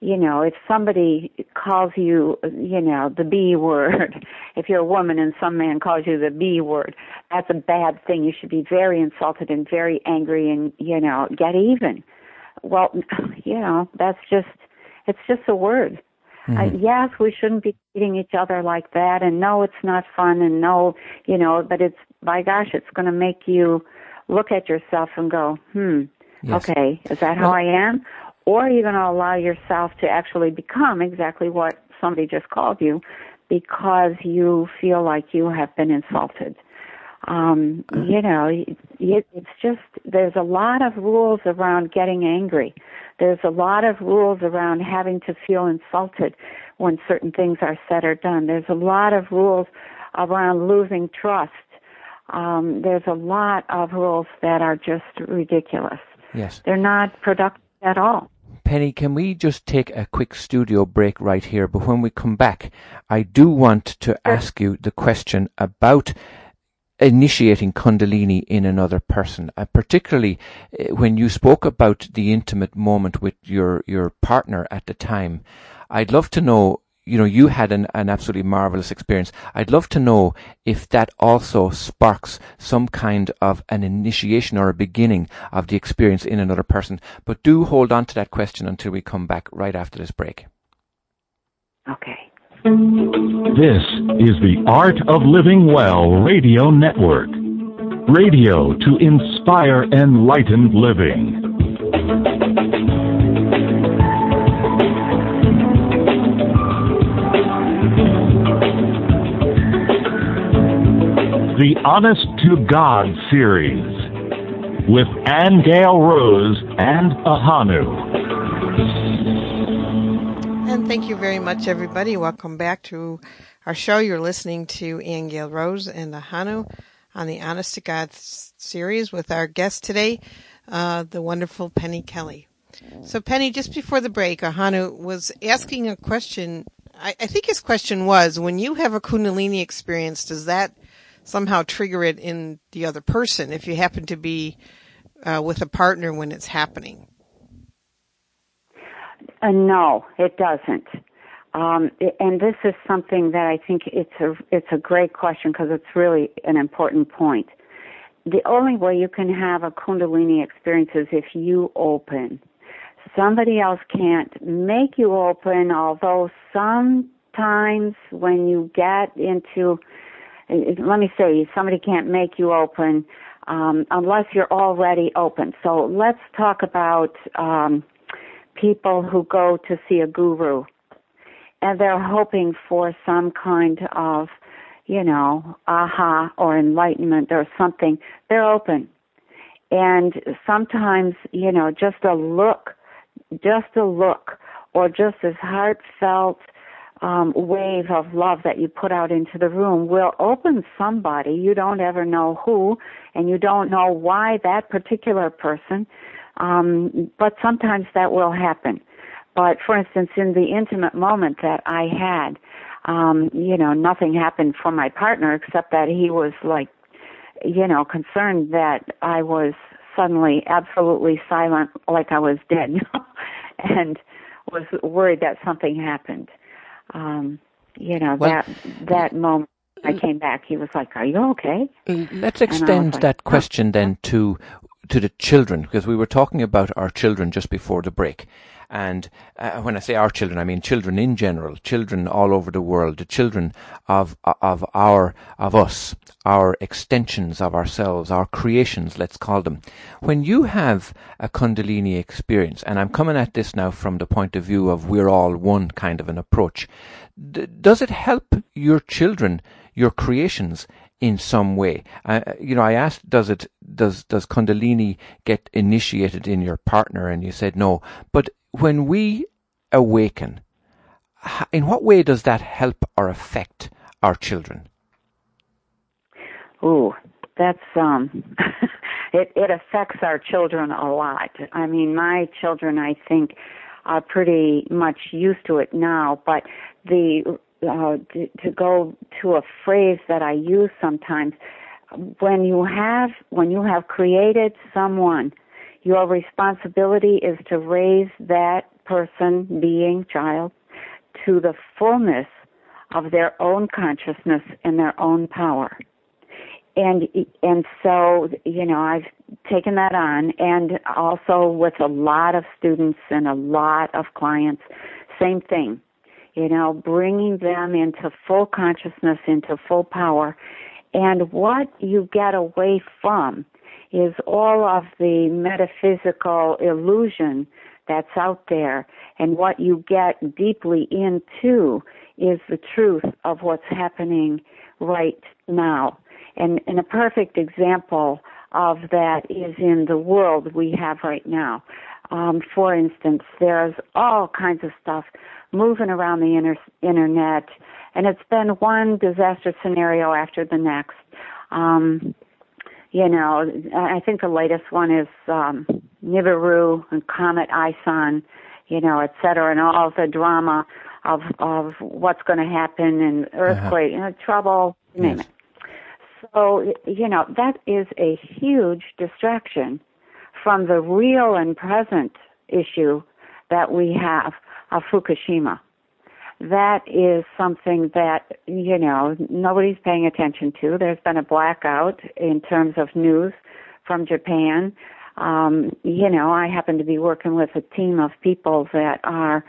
you know, if somebody calls you, you know, the B word, if you're a woman and some man calls you the B word, that's a bad thing. You should be very insulted and very angry and, you know, get even. Well, you know, that's just, it's just a word. Mm-hmm. Uh, yes, we shouldn't be treating each other like that, and no, it's not fun, and no, you know, but it's, by gosh, it's going to make you look at yourself and go, hmm, yes. okay, is that how well, I am? Or are you going to allow yourself to actually become exactly what somebody just called you because you feel like you have been insulted? Um, mm-hmm. you know, it, it's just, there's a lot of rules around getting angry. There's a lot of rules around having to feel insulted when certain things are said or done. There's a lot of rules around losing trust. Um, there's a lot of rules that are just ridiculous. Yes. They're not productive at all. Penny, can we just take a quick studio break right here? But when we come back, I do want to ask you the question about initiating Kundalini in another person, uh, particularly uh, when you spoke about the intimate moment with your, your partner at the time. I'd love to know, you know, you had an, an absolutely marvelous experience. I'd love to know if that also sparks some kind of an initiation or a beginning of the experience in another person. But do hold on to that question until we come back right after this break. Okay. This is the Art of Living Well Radio Network. Radio to inspire enlightened living. The Honest to God series with Aingeal Rose and Ahanu. And thank you very much, everybody. Welcome back to our show. You're listening to Aingeal Rose and Ahanu on the Honest to God series with our guest today, uh, the wonderful Penny Kelly. So, Penny, just before the break, Ahanu was asking a question. I think his question was, when you have a Kundalini experience, does that somehow trigger it in the other person if you happen to be uh, with a partner when it's happening? Uh, no, it doesn't. Um, and this is something that I think it's a it's a great question because it's really an important point. The only way you can have a Kundalini experience is if you open. Somebody else can't make you open, although sometimes when you get into, let me say, somebody can't make you open um, unless you're already open. So let's talk about um, people who go to see a guru and they're hoping for some kind of, you know, aha or enlightenment or something. They're open. And sometimes, you know, just a look, just a look, or just this heartfelt um, wave of love that you put out into the room will open somebody. You don't ever know who, and you don't know why that particular person um, but sometimes that will happen. but for instance, in the intimate moment that I had, um, you know, nothing happened for my partner except that he was like, you know, concerned that I was suddenly absolutely silent, like I was dead, and was worried that something happened. Um, you know, well, that that moment I came back, he was like, "Are you okay?" Let's extend like, that question then to to the children because we were talking about our children just before the break. And uh, when I say our children, I mean children in general, children all over the world, the children of of our of us, our extensions of ourselves, our creations, let's call them. When you have a Kundalini experience, and I'm coming at this now from the point of view of we're all one kind of an approach, d- does it help your children, your creations, in some way. Uh, you know, I asked, does it does does Kundalini get initiated in your partner? And you said no. But when we awaken, in what way does that help or affect our children? Oh, that's um, it it affects our children a lot. I mean, my children, I think, are pretty much used to it now, but the uh, to, to go to a phrase that I use sometimes. When you have when you have created someone, your responsibility is to raise that person, being, child, to the fullness of their own consciousness and their own power. And and so you know I've taken that on, and also with a lot of students and a lot of clients, same thing you know, bringing them into full consciousness, into full power. And what you get away from is all of the metaphysical illusion that's out there. And what you get deeply into is the truth of what's happening right now. And, and a perfect example of that is in the world we have right now. Um, for instance, there's all kinds of stuff moving around the inter- internet, and it's been one disaster scenario after the next. Um, you know, I think the latest one is um, Nibiru and Comet ISON, you know, et cetera, and all the drama of of what's going to happen and earthquake, uh-huh. you know, trouble, name yes. it. So, you know, that is a huge distraction from the real and present issue that we have of Fukushima. That is something that, you know, nobody's paying attention to. There's been a blackout in terms of news from Japan. Um, you know, I happen to be working with a team of people that are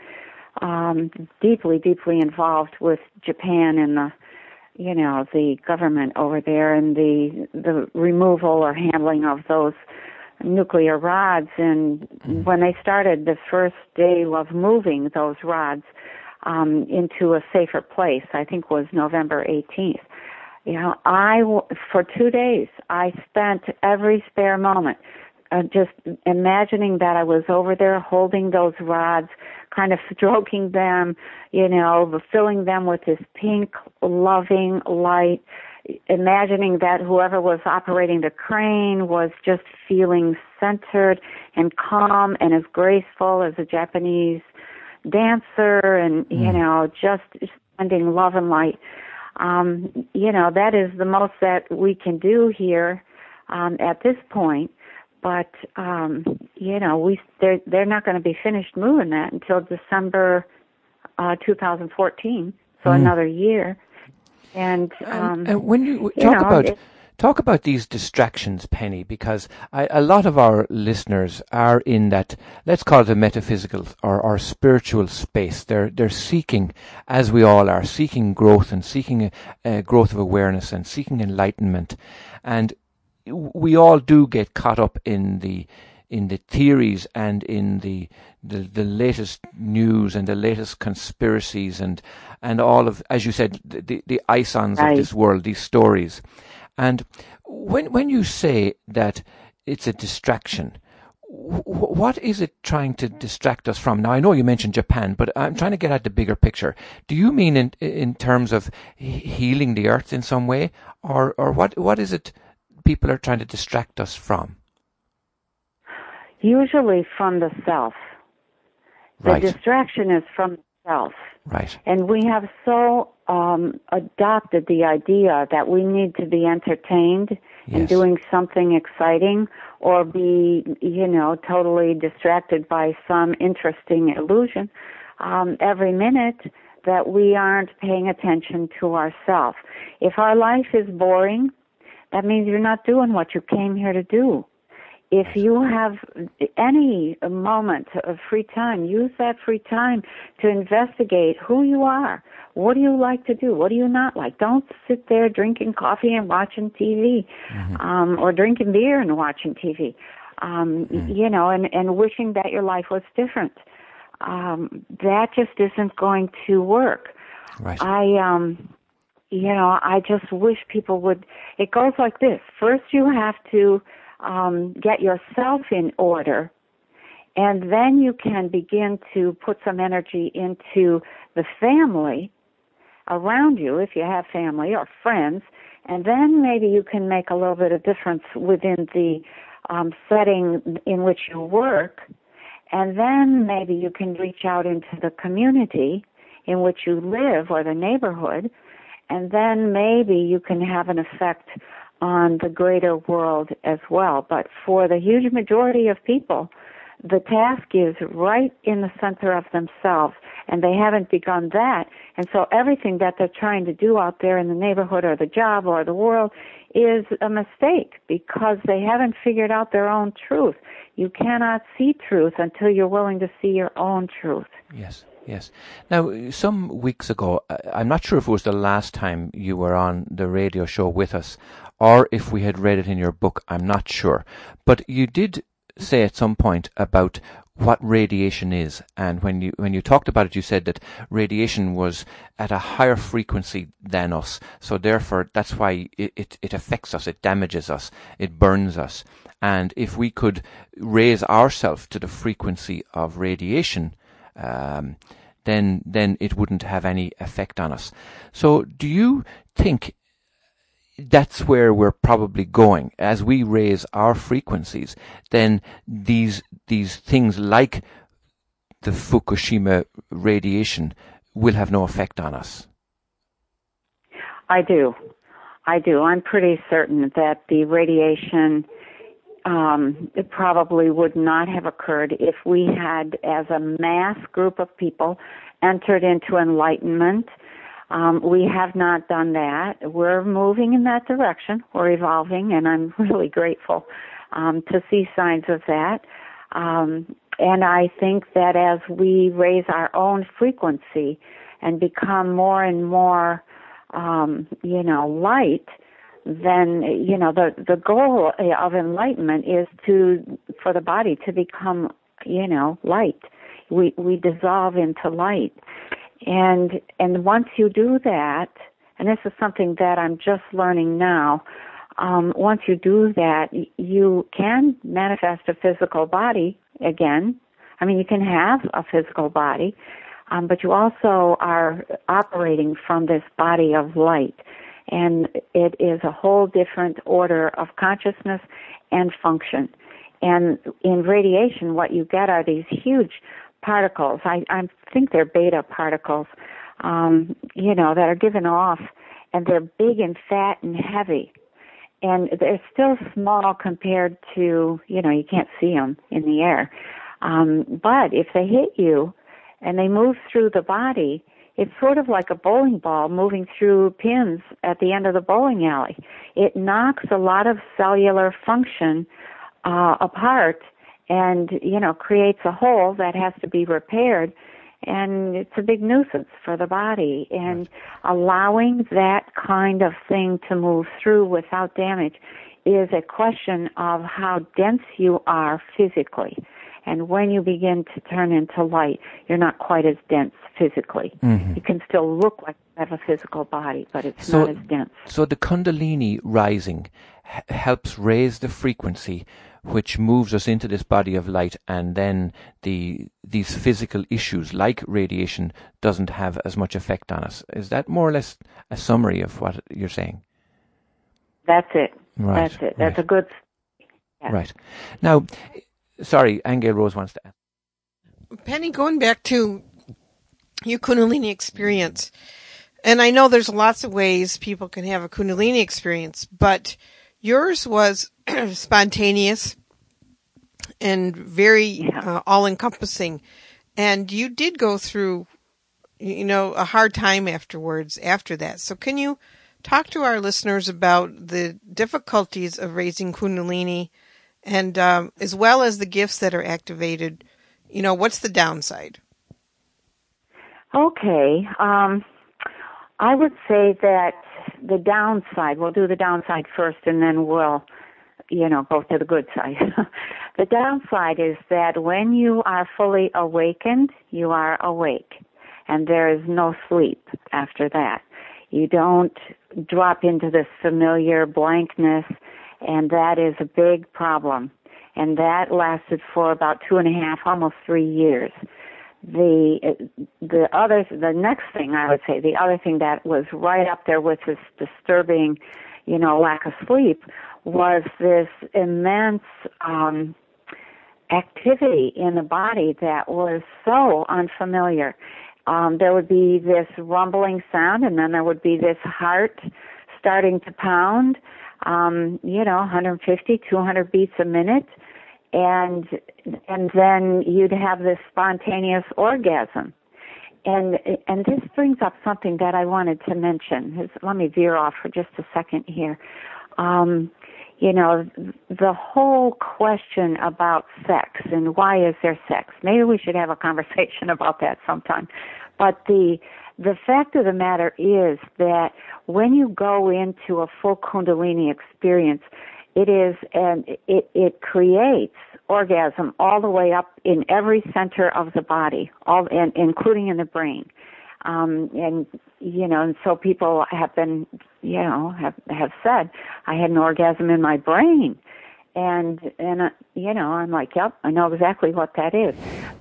um, deeply, deeply involved with Japan and the you know the government over there and the the removal or handling of those nuclear rods and mm. when they started the first day of moving those rods um into a safer place i think was november 18th you know i for 2 days i spent every spare moment uh, just imagining that I was over there holding those rods, kind of stroking them, you know, filling them with this pink, loving light, imagining that whoever was operating the crane was just feeling centered and calm and as graceful as a Japanese dancer and, mm. you know, just sending love and light. Um, you know, that is the most that we can do here um, at this point but um, you know, we they're they're not going to be finished moving that until December uh, 2014, so mm. another year. And, um, and, and when you, talk you know, about it, talk about these distractions, Penny, because I, a lot of our listeners are in that let's call it a metaphysical or, or spiritual space. They're they're seeking, as we all are, seeking growth and seeking a, a growth of awareness and seeking enlightenment, and we all do get caught up in the in the theories and in the, the the latest news and the latest conspiracies and and all of as you said the the isons right. of this world these stories and when when you say that it's a distraction what is it trying to distract us from? Now, I know you mentioned Japan, but I'm trying to get at the bigger picture. Do you mean in in terms of healing the earth in some way, or or what what is it people are trying to distract us from? Usually from the self. The Right. distraction is from the self. Right. And we have so um, adopted the idea that we need to be entertained and doing something exciting or be, you know, totally distracted by some interesting illusion um, every minute that we aren't paying attention to ourselves. If our life is boring, that means you're not doing what you came here to do. If you have any moment of free time, use that free time to investigate who you are. What do you like to do? What do you not like? Don't sit there drinking coffee and watching TV, um, or drinking beer and watching TV. Um, You know, and and wishing that your life was different. Um, that just isn't going to work. Right. I um you know, I just wish people would it goes like this. First you have to um get yourself in order and then you can begin to put some energy into the family around you if you have family or friends and then maybe you can make a little bit of difference within the um setting in which you work and then maybe you can reach out into the community in which you live or the neighborhood, and then maybe you can have an effect on the greater world as well. But for the huge majority of people, the task is right in the center of themselves, and they haven't begun that. And so everything that they're trying to do out there in the neighborhood or the job or the world is a mistake because they haven't figured out their own truth. You cannot see truth until you're willing to see your own truth. Yes, yes. Now, some weeks ago, I'm not sure if it was the last time you were on the radio show with us, or if we had read it in your book. I'm not sure, but you did say at some point about what radiation is, and when you when you talked about it, you said that radiation was at a higher frequency than us, so therefore that's why it, it, it affects us, it damages us, it burns us, and if we could raise ourselves to the frequency of radiation, um, then then it wouldn't have any effect on us. So, do you think that's where we're probably going as we raise our frequencies? Then these these things like the Fukushima radiation will have no effect on us. I do. I do. I'm pretty certain that the radiation um, it probably would not have occurred if we had, as a mass group of people, entered into enlightenment. Um, we have not done that. We're moving in that direction. We're evolving, and I'm really grateful um, to see signs of that. Um, and I think that as we raise our own frequency and become more and more, um, you know, light, then you know the the goal of enlightenment is to for the body to become you know light we we dissolve into light and and once you do that and this is something that i'm just learning now um once you do that you can manifest a physical body again i mean you can have a physical body um but you also are operating from this body of light and it is a whole different order of consciousness and function. And in radiation, what you get are these huge particles. I, I think they're beta particles, um, you know, that are given off, and they're big and fat and heavy. And they're still small compared to, you know, you can't see them in the air. Um, but if they hit you and they move through the body, it's sort of like a bowling ball moving through pins at the end of the bowling alley. It knocks a lot of cellular function uh, apart and, you know, creates a hole that has to be repaired. And it's a big nuisance for the body. And allowing that kind of thing to move through without damage is a question of how dense you are physically. And when you begin to turn into light, you're not quite as dense physically. Mm-hmm. You can still look like you have a physical body, but it's So- not as dense. So the Kundalini rising h- helps raise the frequency, which moves us into this body of light, and then the these physical issues like radiation doesn't have as much effect on us. Is that more or less a summary of what you're saying? That's it. Right, That's it. That's right. a good. Yeah. Right. Now, sorry, Aingeal Rose wants to ask. Penny, going back to your Kundalini experience, and I know there's lots of ways people can have a Kundalini experience, but yours was spontaneous and very Yeah. uh, all encompassing. And you did go through, you know, a hard time afterwards after that. So can you talk to our listeners about the difficulties of raising Kundalini and um, as well as the gifts that are activated? You know, what's the downside? Okay. Um, I would say that the downside, we'll do the downside first and then we'll, you know, go to the good side. the downside is that when you are fully awakened, you are awake. And there is no sleep after that. You don't drop into this familiar blankness, and that is a big problem. And that lasted for about two and a half, almost three years the the other the next thing I would say the other thing that was right up there with this disturbing, you know, lack of sleep was this immense um activity in the body that was so unfamiliar. Um there would be this rumbling sound and then there would be this heart starting to pound um you know 150 200 beats a minute and and then you'd have this spontaneous orgasm and and this brings up something that I wanted to mention. Let me veer off for just a second here. Um, you know, the whole question about sex and why is there sex? Maybe we should have a conversation about that sometime. But the the fact of the matter is that when you go into a full Kundalini experience, it is and it it creates orgasm all the way up in every center of the body, all and including in the brain. Um, and you know, and so people have been, you know, have have said, I had an orgasm in my brain, and and uh, you know, I'm like, yep, I know exactly what that is.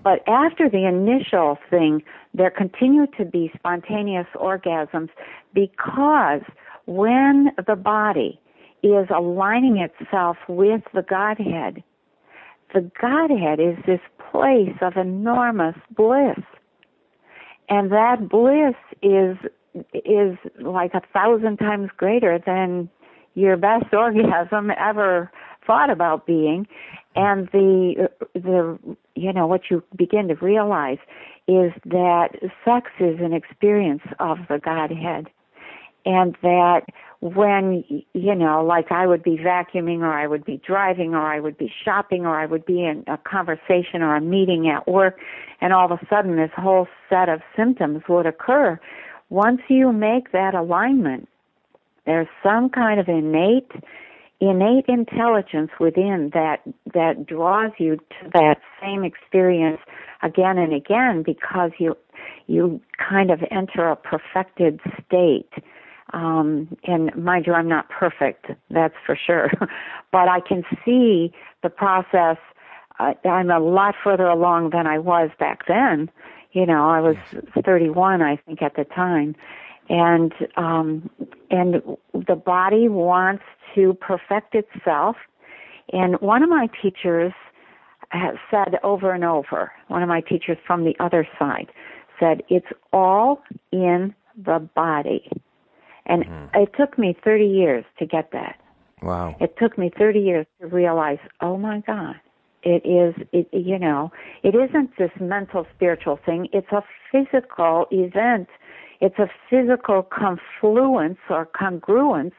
But after the initial thing, there continue to be spontaneous orgasms because when the body is aligning itself with the Godhead. The Godhead is this place of enormous bliss. And that bliss is, is like a thousand times greater than your best orgasm ever thought about being. And the, the, you know, what you begin to realize is that sex is an experience of the Godhead. And that when you know like i would be vacuuming or i would be driving or i would be shopping or i would be in a conversation or a meeting at work and all of a sudden this whole set of symptoms would occur. Once you make that alignment there's some kind of innate innate intelligence within that that draws you to that same experience again and again because you you kind of enter a perfected state um, and mind you, I'm not perfect, that's for sure. but I can see the process. Uh, I'm a lot further along than I was back then. You know, I was 31, I think, at the time, and um, and the body wants to perfect itself. And one of my teachers has said over and over. One of my teachers from the other side said, "It's all in the body." And mm. it took me 30 years to get that. Wow. It took me 30 years to realize, oh my God, it is, it, you know, it isn't this mental spiritual thing. It's a physical event. It's a physical confluence or congruence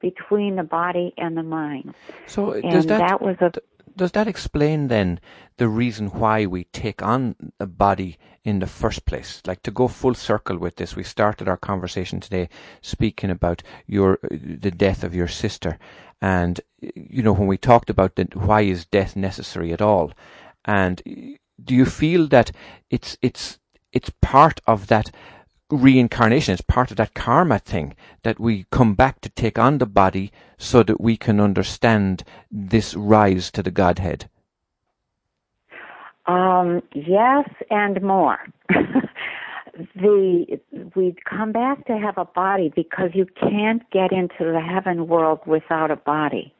between the body and the mind. So and does that, that was a, does that explain then the reason why we take on a body in the first place? Like to go full circle with this, we started our conversation today speaking about your the death of your sister, and you know when we talked about the, why is death necessary at all, and do you feel that it's it's it's part of that reincarnation is part of that karma thing that we come back to take on the body so that we can understand this rise to the Godhead? Um, yes, and more. the we come back to have a body because you can't get into the heaven world without a body.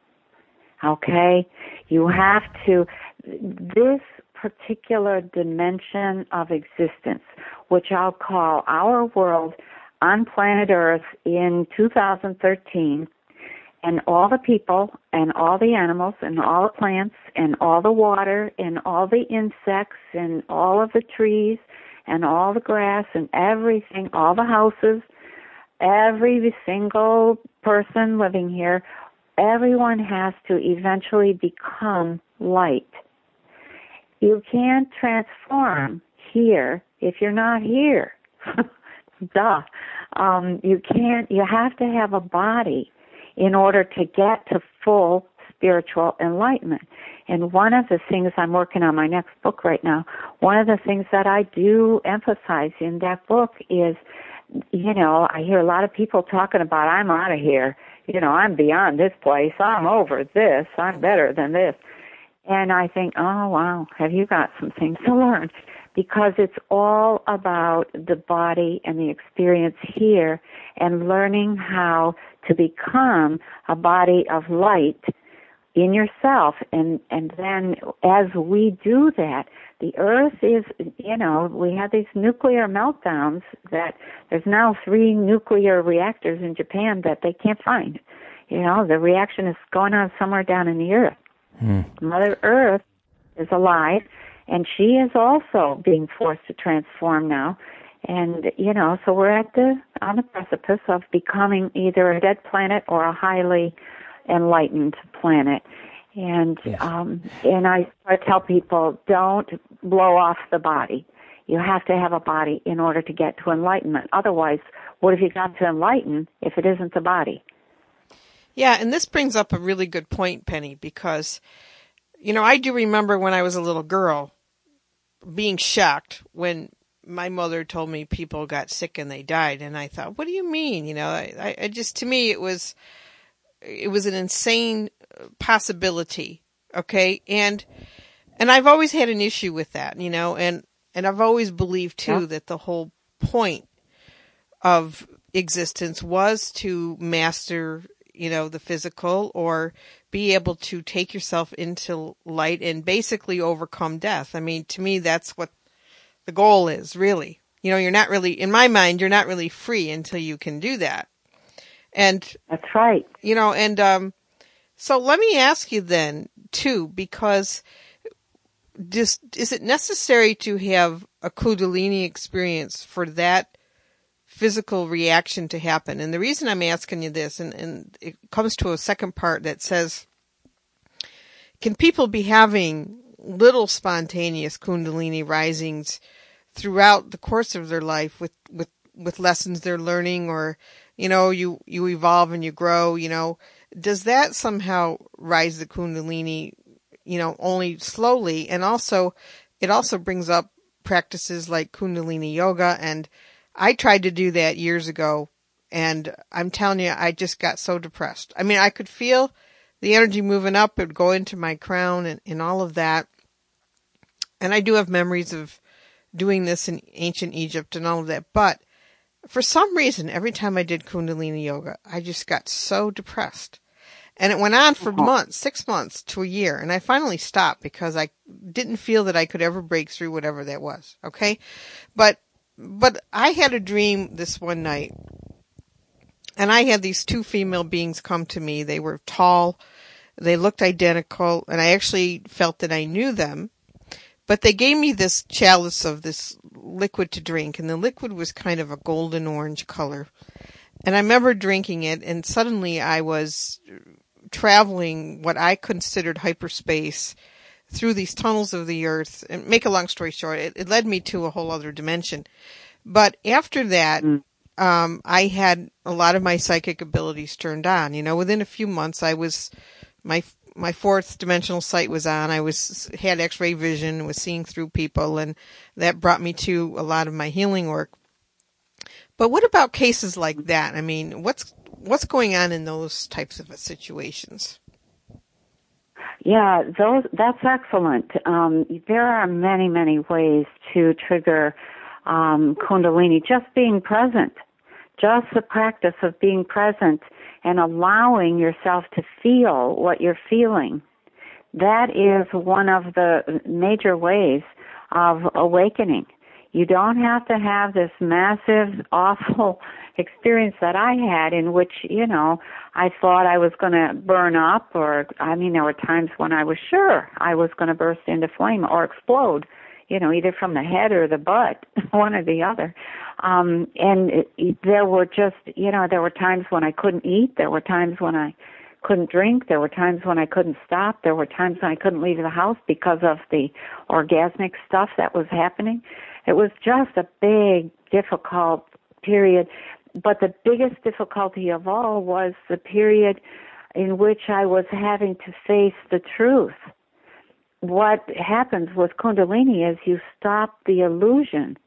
Okay? You have to this particular dimension of existence, which I'll call our world on planet Earth in 2013 and all the people and all the animals and all the plants and all the water and all the insects and all of the trees and all the grass and everything, all the houses, every single person living here, everyone has to eventually become light. You can't transform here if you're not here. Duh. Um, you can't, you have to have a body in order to get to full spiritual enlightenment. And one of the things I'm working on my next book right now, one of the things that I do emphasize in that book is, you know, I hear a lot of people talking about, I'm out of here. You know, I'm beyond this place. I'm over this. I'm better than this. And I think, oh wow, have you got some things to learn? Because it's all about the body and the experience here and learning how to become a body of light in yourself. And and then as we do that the earth is you know we have these nuclear meltdowns that there's now three nuclear reactors in Japan that they can't find. You know the reaction is going on somewhere down in the earth. Hmm. mother earth is alive and she is also being forced to transform now. And you know so we're at the on the precipice of becoming either a dead planet or a highly enlightened planet. And yes. um and I, I tell people don't blow off the body. You have to have a body in order to get to enlightenment. Otherwise what have you got to enlighten if it isn't the body? Yeah and this brings up a really good point penny because you know i do remember when i was a little girl being shocked when my mother told me people got sick and they died and I thought, what do you mean? You know, I, I just, to me, it was, it was an insane uh, possibility. Okay. And, and I've always had an issue with that, you know, and, and I've always believed too yeah. that the whole point of existence was to master, you know, the physical or be able to take yourself into light and basically overcome death. I mean, to me, that's what the goal is really. You know, you're not really, in my mind, you're not really free until you can do that. And that's right. You know, and, um, so let me ask you then too, because just, is it necessary to have a Kundalini experience for that physical reaction to happen? And the reason I'm asking you this, and, and it comes to a second part that says, can people be having little spontaneous kundalini risings throughout the course of their life with with with lessons they're learning or you know you you evolve and you grow you know does that somehow rise the kundalini you know only slowly and also it also brings up practices like kundalini yoga and I tried to do that years ago and I'm telling you I just got so depressed. I mean I could feel the energy moving up, it would go into my crown and, and all of that. And I do have memories of doing this in ancient Egypt and all of that. But for some reason, every time I did Kundalini yoga, I just got so depressed. And it went on for uh-huh. months, six months to a year. And I finally stopped because I didn't feel that I could ever break through whatever that was. Okay. But, but I had a dream this one night and I had these two female beings come to me. They were tall. They looked identical and I actually felt that I knew them. But they gave me this chalice of this liquid to drink and the liquid was kind of a golden orange color. And I remember drinking it and suddenly I was traveling what I considered hyperspace through these tunnels of the earth and make a long story short, it, it led me to a whole other dimension. But after that, mm um, I had a lot of my psychic abilities turned on. You know, within a few months, I was my my fourth dimensional sight was on. I was had X-ray vision, was seeing through people, and that brought me to a lot of my healing work. But what about cases like that? I mean, what's what's going on in those types of situations? Yeah, those that's excellent. Um, there are many many ways to trigger um, Kundalini. Just being present just the practice of being present and allowing yourself to feel what you're feeling. that is one of the major ways of awakening. You don't have to have this massive, awful experience that I had in which, you know, I thought I was going to burn up or, I mean, there were times when I was sure I was going to burst into flame or explode, you know, either from the head or the butt, one or the other. Um, and it, it, there were just, you know, there were times when I couldn't eat. There were times when I couldn't drink. There were times when I couldn't stop. There were times when I couldn't leave the house because of the orgasmic stuff that was happening. It was just a big, difficult period. But the biggest difficulty of all was the period in which I was having to face the truth. What happens with Kundalini is you stop the illusion.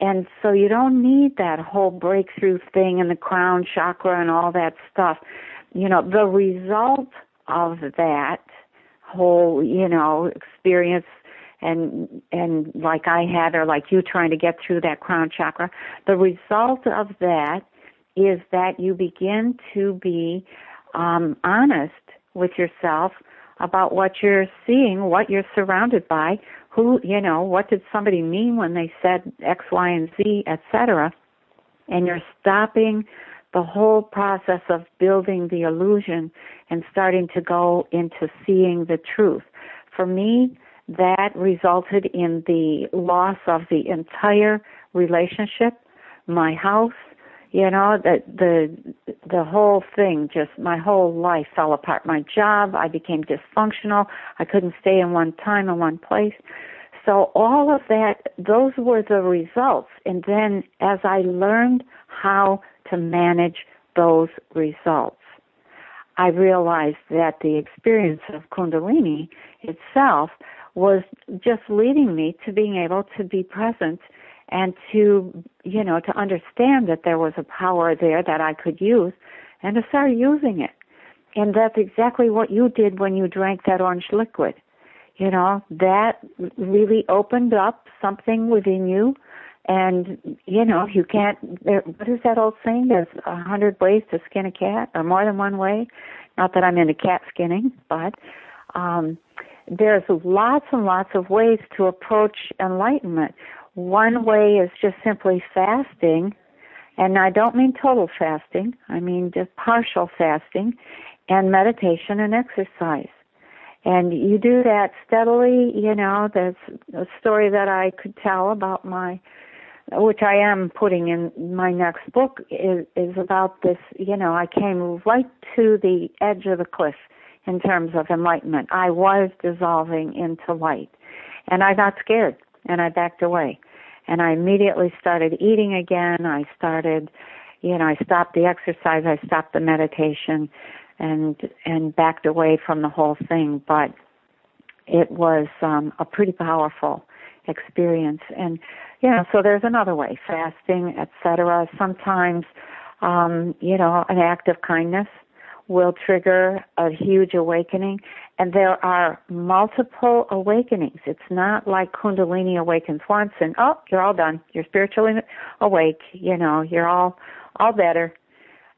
And so you don't need that whole breakthrough thing and the crown chakra and all that stuff. You know, the result of that whole, you know, experience and and like I had or like you trying to get through that crown chakra, the result of that is that you begin to be um, honest with yourself about what you're seeing, what you're surrounded by, who you know, what did somebody mean when they said X, Y, and Z, etc. And you're stopping the whole process of building the illusion and starting to go into seeing the truth. For me, that resulted in the loss of the entire relationship, my house, you know, the the the whole thing just my whole life fell apart. My job, I became dysfunctional. I couldn't stay in one time in one place. So all of that those were the results. And then as I learned how to manage those results, I realized that the experience of Kundalini itself was just leading me to being able to be present and to, you know, to understand that there was a power there that I could use and to start using it. And that's exactly what you did when you drank that orange liquid. You know, that really opened up something within you. And, you know, you can't, there, what is that old saying? There's a hundred ways to skin a cat, or more than one way. Not that I'm into cat skinning, but, um, there's lots and lots of ways to approach enlightenment. One way is just simply fasting, and I don't mean total fasting, I mean just partial fasting, and meditation and exercise. And you do that steadily, you know, there's a story that I could tell about my which I am putting in my next book is is about this, you know, I came right to the edge of the cliff in terms of enlightenment. I was dissolving into light. And I got scared and I backed away. And I immediately started eating again. I started, you know, I stopped the exercise, I stopped the meditation and and backed away from the whole thing, but it was um a pretty powerful experience and you know so there's another way fasting etc sometimes um you know an act of kindness will trigger a huge awakening. And there are multiple awakenings. It's not like Kundalini awakens once and, oh, you're all done. You're spiritually awake. You know, you're all, all better.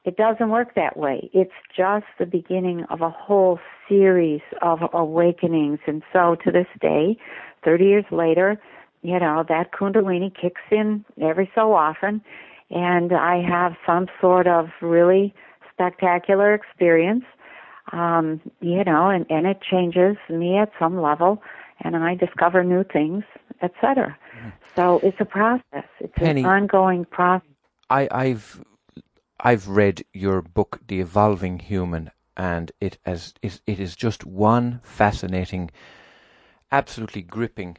It doesn't work that way. It's just the beginning of a whole series of awakenings. And so to this day, 30 years later, you know, that Kundalini kicks in every so often. And I have some sort of really spectacular experience, um, you know, and, and it changes me at some level, and I discover new things, etc. Mm. So it's a process. It's Penny, an ongoing process. I, I've I've read your book, The Evolving Human, and it as it is just one fascinating, absolutely gripping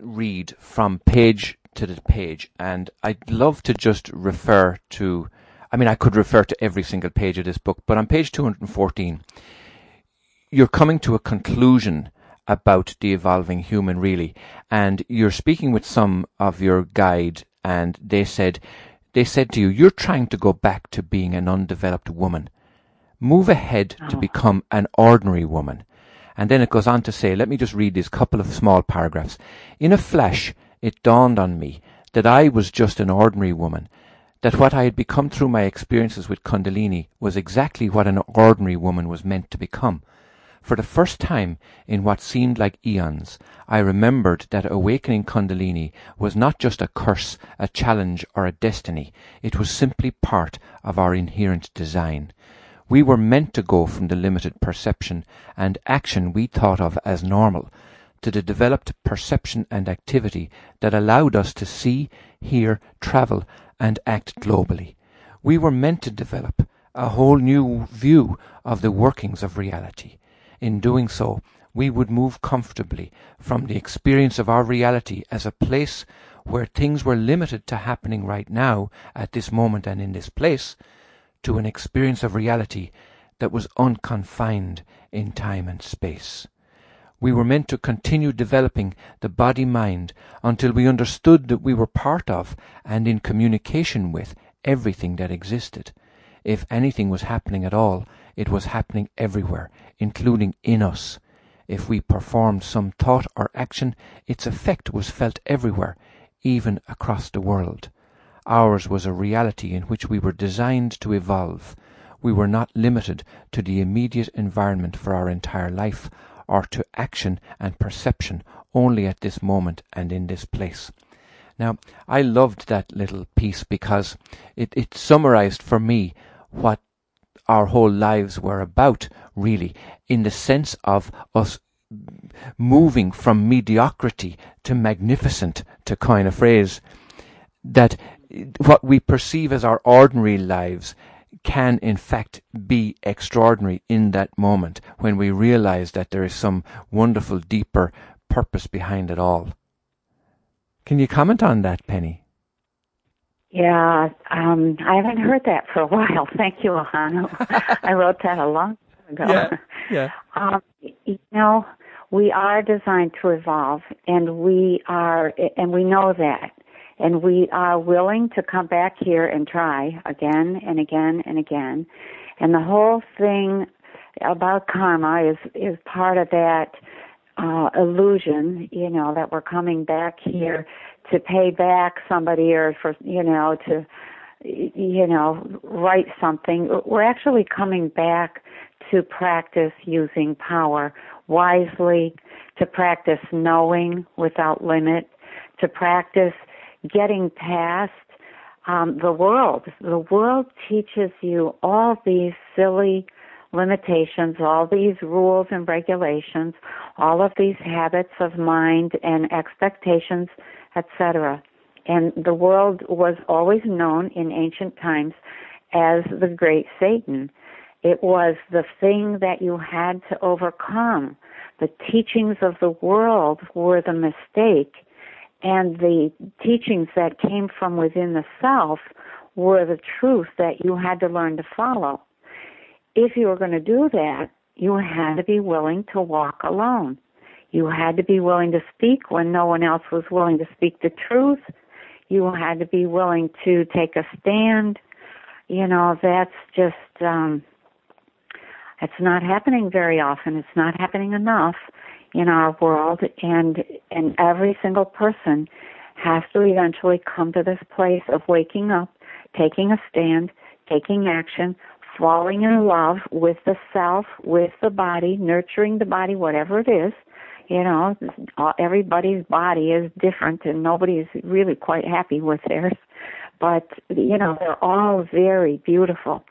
read from page to the page, and I'd love to just refer to I mean, I could refer to every single page of this book, but on page 214, you're coming to a conclusion about the evolving human, really. And you're speaking with some of your guide, and they said, they said to you, you're trying to go back to being an undeveloped woman. Move ahead oh. to become an ordinary woman. And then it goes on to say, let me just read these couple of small paragraphs. In a flash, it dawned on me that I was just an ordinary woman that what I had become through my experiences with Kundalini was exactly what an ordinary woman was meant to become. For the first time in what seemed like eons, I remembered that awakening Kundalini was not just a curse, a challenge, or a destiny. It was simply part of our inherent design. We were meant to go from the limited perception and action we thought of as normal to the developed perception and activity that allowed us to see, hear, travel, and act globally. We were meant to develop a whole new view of the workings of reality. In doing so, we would move comfortably from the experience of our reality as a place where things were limited to happening right now, at this moment and in this place, to an experience of reality that was unconfined in time and space. We were meant to continue developing the body mind until we understood that we were part of and in communication with everything that existed. If anything was happening at all, it was happening everywhere, including in us. If we performed some thought or action, its effect was felt everywhere, even across the world. Ours was a reality in which we were designed to evolve. We were not limited to the immediate environment for our entire life, or to action and perception only at this moment and in this place. Now, I loved that little piece because it, it summarized for me what our whole lives were about, really, in the sense of us moving from mediocrity to magnificent, to coin a phrase, that what we perceive as our ordinary lives can in fact be extraordinary in that moment when we realize that there is some wonderful deeper purpose behind it all. Can you comment on that, Penny? Yeah, um, I haven't heard that for a while. Thank you, Ahanu. I wrote that a long time ago. Yeah, yeah. Um, you know, we are designed to evolve, and we are, and we know that, and we are willing to come back here and try again and again and again. And the whole thing about karma is is part of that uh, illusion, you know, that we're coming back here to pay back somebody or for, you know, to, you know, write something. We're actually coming back to practice using power wisely, to practice knowing without limit, to practice getting past um, the world. The world teaches you all these silly limitations, all these rules and regulations, all of these habits of mind and expectations, etc. And the world was always known in ancient times as the great Satan. It was the thing that you had to overcome. The teachings of the world were the mistake, and the teachings that came from within the self were the truth that you had to learn to follow if you were going to do that, you had to be willing to walk alone. You had to be willing to speak when no one else was willing to speak the truth. You had to be willing to take a stand. You know, that's just, um, it's not happening very often. It's not happening enough in our world and, and every single person has to eventually come to this place of waking up, taking a stand, taking action, falling in love with the self, with the body, nurturing the body, whatever it is. You know, everybody's body is different and nobody's really quite happy with theirs. But, you know, they're all very beautiful.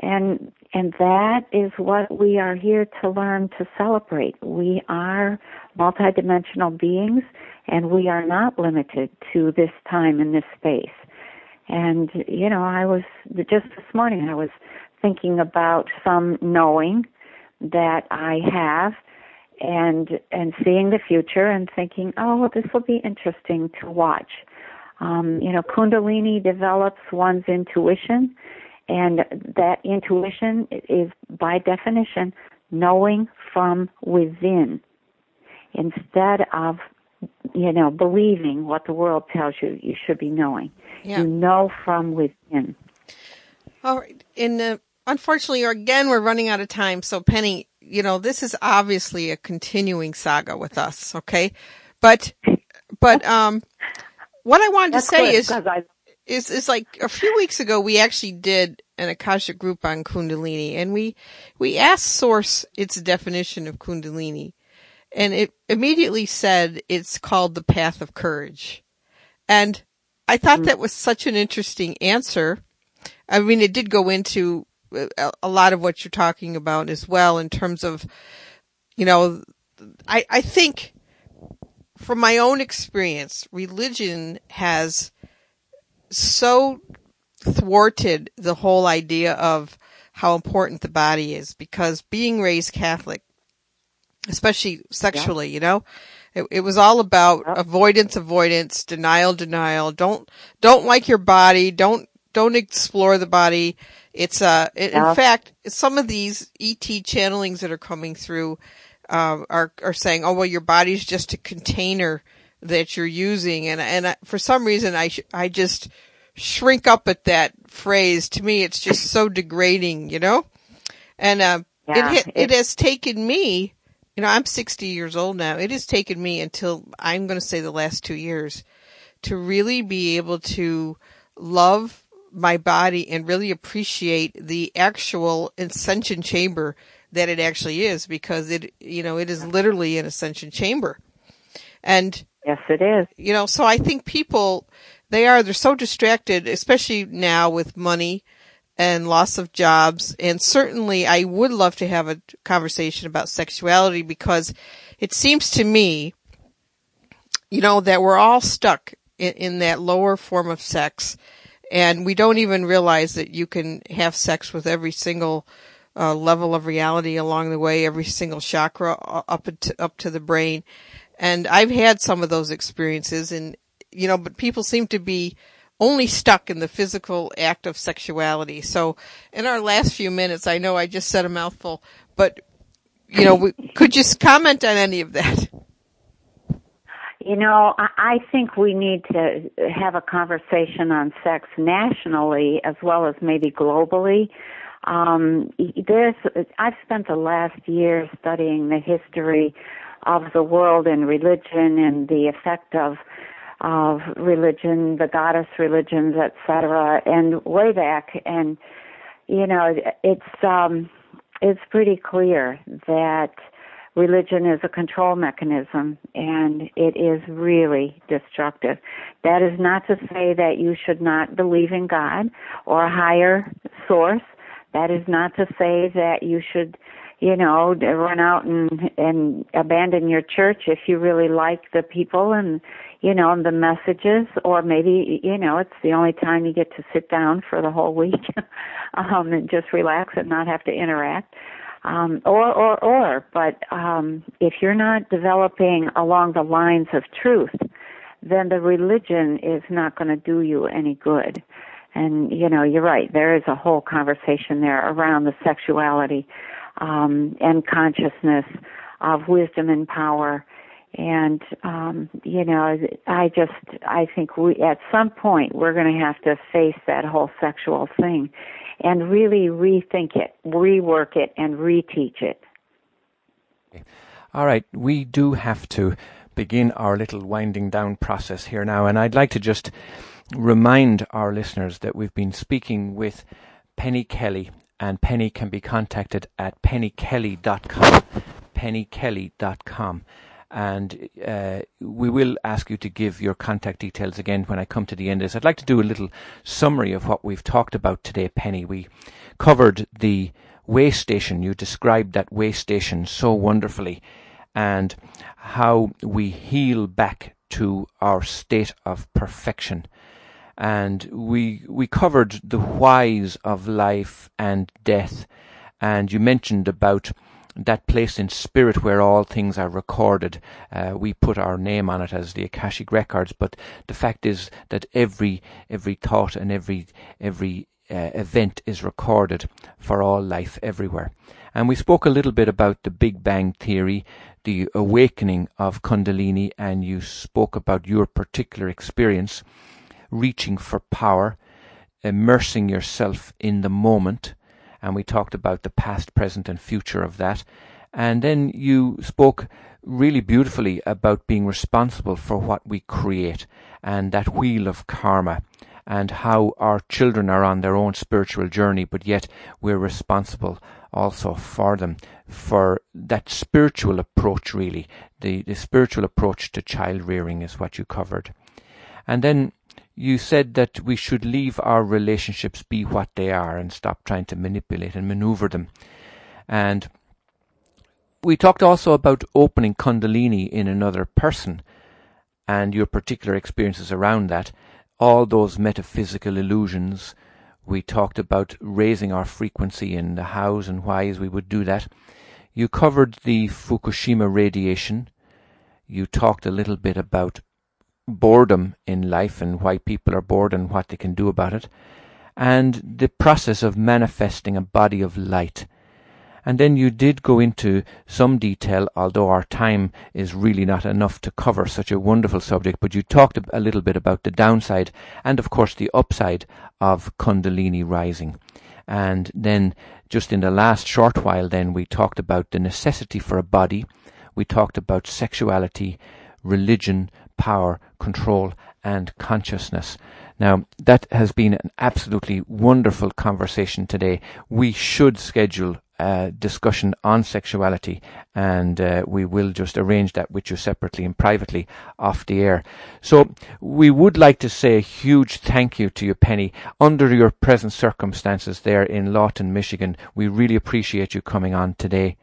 And, and that is what we are here to learn to celebrate. We are multidimensional beings and we are not limited to this time and this space. And, you know, I was, just this morning I was thinking about some knowing that I have and and seeing the future and thinking, oh, this will be interesting to watch. Um, you know, Kundalini develops one's intuition, and that intuition is by definition knowing from within instead of you know believing what the world tells you you should be knowing. Yeah. You know from within. All right. In the unfortunately, again, we're running out of time. So Penny, you know, this is obviously a continuing saga with us. Okay. But, but, um, what I wanted That's to say is, I... is, is like a few weeks ago, we actually did an Akashic group on Kundalini and we, we asked Source its definition of Kundalini and it immediately said it's called the path of courage. And I thought mm. that was such an interesting answer. I mean, it did go into uh, a lot of what you're talking about as well in terms of, you know, I, I think from my own experience, religion has so thwarted the whole idea of how important the body is because being raised Catholic, especially sexually, yeah. you know, it, it, was all about yeah. avoidance, avoidance, denial, denial. Don't, don't like your body. Don't, don't explore the body. It's, uh, yeah. in fact, some of these ET channelings that are coming through, uh, are, are saying, oh, well, your body's just a container that you're using. And, and I, for some reason, I, sh- I just shrink up at that phrase. To me, it's just so degrading, you know? And, uh, yeah, it, it has taken me, you know, I'm 60 years old now. It has taken me until I'm going to say the last two years to really be able to love my body and really appreciate the actual ascension chamber that it actually is because it, you know, it is literally an ascension chamber. And Yes, it is. You know, so I think people, they are, they're so distracted, especially now with money and loss of jobs. And certainly I would love to have a conversation about sexuality because it seems to me, you know, that we're all stuck in, in that lower form of sex and we don't even realize that you can have sex with every single uh, level of reality along the way, every single chakra uh, up to, up to the brain. And I've had some of those experiences and, you know, but people seem to be only stuck in the physical act of sexuality. So in our last few minutes, I know I just said a mouthful, but, you know, we, could you comment on any of that? You know, I think we need to have a conversation on sex nationally as well as maybe globally. Um, there's, I've spent the last year studying the history of the world and religion and the effect of of religion, the goddess religions, etc. And way back, and you know, it's um, it's pretty clear that religion is a control mechanism and it is really destructive. That is not to say that you should not believe in God or a higher source. That is not to say that you should you know, run out and and abandon your church if you really like the people and you know and the messages, or maybe you know it's the only time you get to sit down for the whole week um, and just relax and not have to interact. Um, or, or, or, but um, if you're not developing along the lines of truth, then the religion is not going to do you any good. And you know, you're right. There is a whole conversation there around the sexuality um, and consciousness of wisdom and power. And um, you know, I just I think we at some point we're going to have to face that whole sexual thing, and really rethink it, rework it, and reteach it. All right, we do have to begin our little winding down process here now, and I'd like to just remind our listeners that we've been speaking with Penny Kelly, and Penny can be contacted at pennykelly.com. pennykelly.com. And uh, we will ask you to give your contact details again when I come to the end of this. I'd like to do a little summary of what we've talked about today, Penny. We covered the way station. You described that way station so wonderfully and how we heal back to our state of perfection and we we covered the whys of life and death and you mentioned about that place in spirit where all things are recorded. Uh, we put our name on it as the Akashic Records, but the fact is that every every thought and every every uh, event is recorded for all life everywhere. And we spoke a little bit about the Big Bang Theory, the awakening of Kundalini, and you spoke about your particular experience reaching for power, immersing yourself in the moment. And we talked about the past, present, and future of that. And then you spoke really beautifully about being responsible for what we create and that wheel of karma and how our children are on their own spiritual journey, but yet we're responsible also for them, for that spiritual approach, really. The, the spiritual approach to child rearing is what you covered. And then you said that we should leave our relationships be what they are and stop trying to manipulate and maneuver them. And we talked also about opening Kundalini in another person and your particular experiences around that, all those metaphysical illusions. We talked about raising our frequency and the hows and whys we would do that. You covered the Fukushima radiation. You talked a little bit about boredom in life and why people are bored and what they can do about it. And the process of manifesting a body of light and then you did go into some detail, although our time is really not enough to cover such a wonderful subject, but you talked a little bit about the downside and, of course, the upside of Kundalini rising. And then, just in the last short while, then we talked about the necessity for a body, we talked about sexuality, religion, power, control, and consciousness. Now, that has been an absolutely wonderful conversation today. We should schedule uh, discussion on sexuality, and uh, we will just arrange that with you separately and privately off the air. So, we would like to say a huge thank you to you, Penny. Under your present circumstances there in Lawton, Michigan, we really appreciate you coming on today.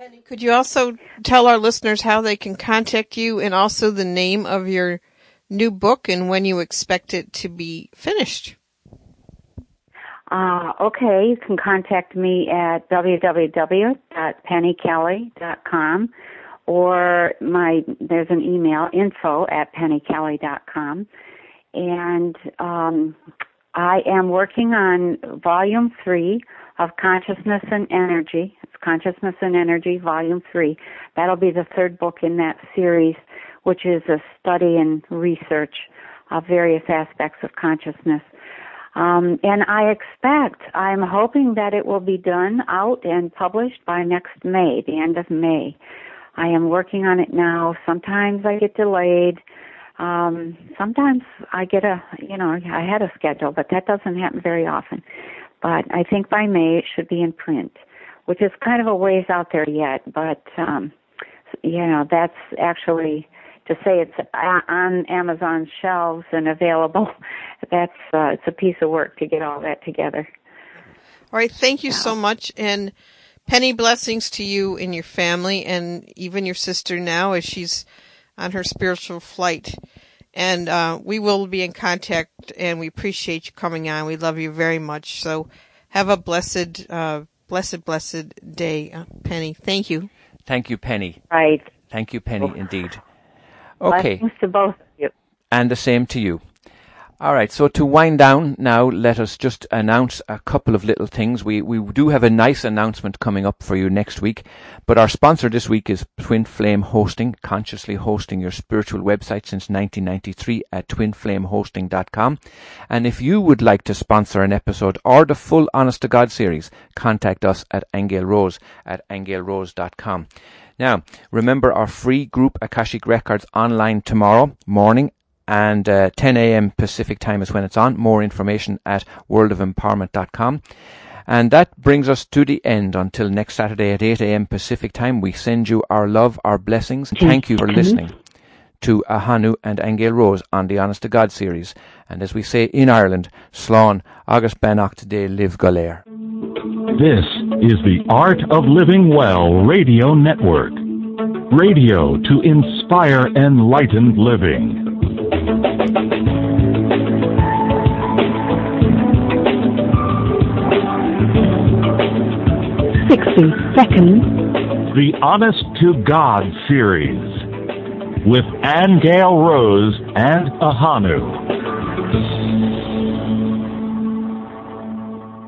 Penny, could you also tell our listeners how they can contact you and also the name of your new book and when you expect it to be finished? Uh, okay, you can contact me at www.pennykelly.com or my there's an email info at pennykelly.com and um, I am working on volume three of Consciousness and Energy. It's Consciousness and Energy, volume three. That'll be the third book in that series, which is a study and research of various aspects of consciousness. Um, and I expect, I'm hoping that it will be done out and published by next May, the end of May. I am working on it now. Sometimes I get delayed. Um, sometimes I get a, you know, I had a schedule, but that doesn't happen very often. But I think by May it should be in print, which is kind of a ways out there yet, but, um, you know, that's actually to say it's on Amazon shelves and available, that's uh, it's a piece of work to get all that together. All right, thank you so much, and Penny blessings to you and your family, and even your sister now as she's on her spiritual flight. And uh, we will be in contact, and we appreciate you coming on. We love you very much. So have a blessed, uh, blessed, blessed day, uh, Penny. Thank you. Thank you, Penny. Right. Thank you, Penny, indeed. Okay. Blessings to both of you. And the same to you. All right, so to wind down now, let us just announce a couple of little things. We we do have a nice announcement coming up for you next week, but our sponsor this week is Twin Flame Hosting, consciously hosting your spiritual website since 1993 at twinflamehosting.com. And if you would like to sponsor an episode or the full Honest to God series, contact us at Aingeal Rose at aingealrose.com. Now, remember our free group Akashic Records online tomorrow morning and uh, 10 a.m. Pacific time is when it's on. More information at worldofempowerment.com. And that brings us to the end until next Saturday at 8 a.m. Pacific time. We send you our love, our blessings. Thank you for listening to Ahanu and Aingeal Rose on the Honest to God series. And as we say in Ireland, Slán August Benacht de Live Galer. This is the Art of Living Well Radio Network. Radio to inspire enlightened living. Sixty seconds. The Honest to God series with Aingeal Rose and Ahanu.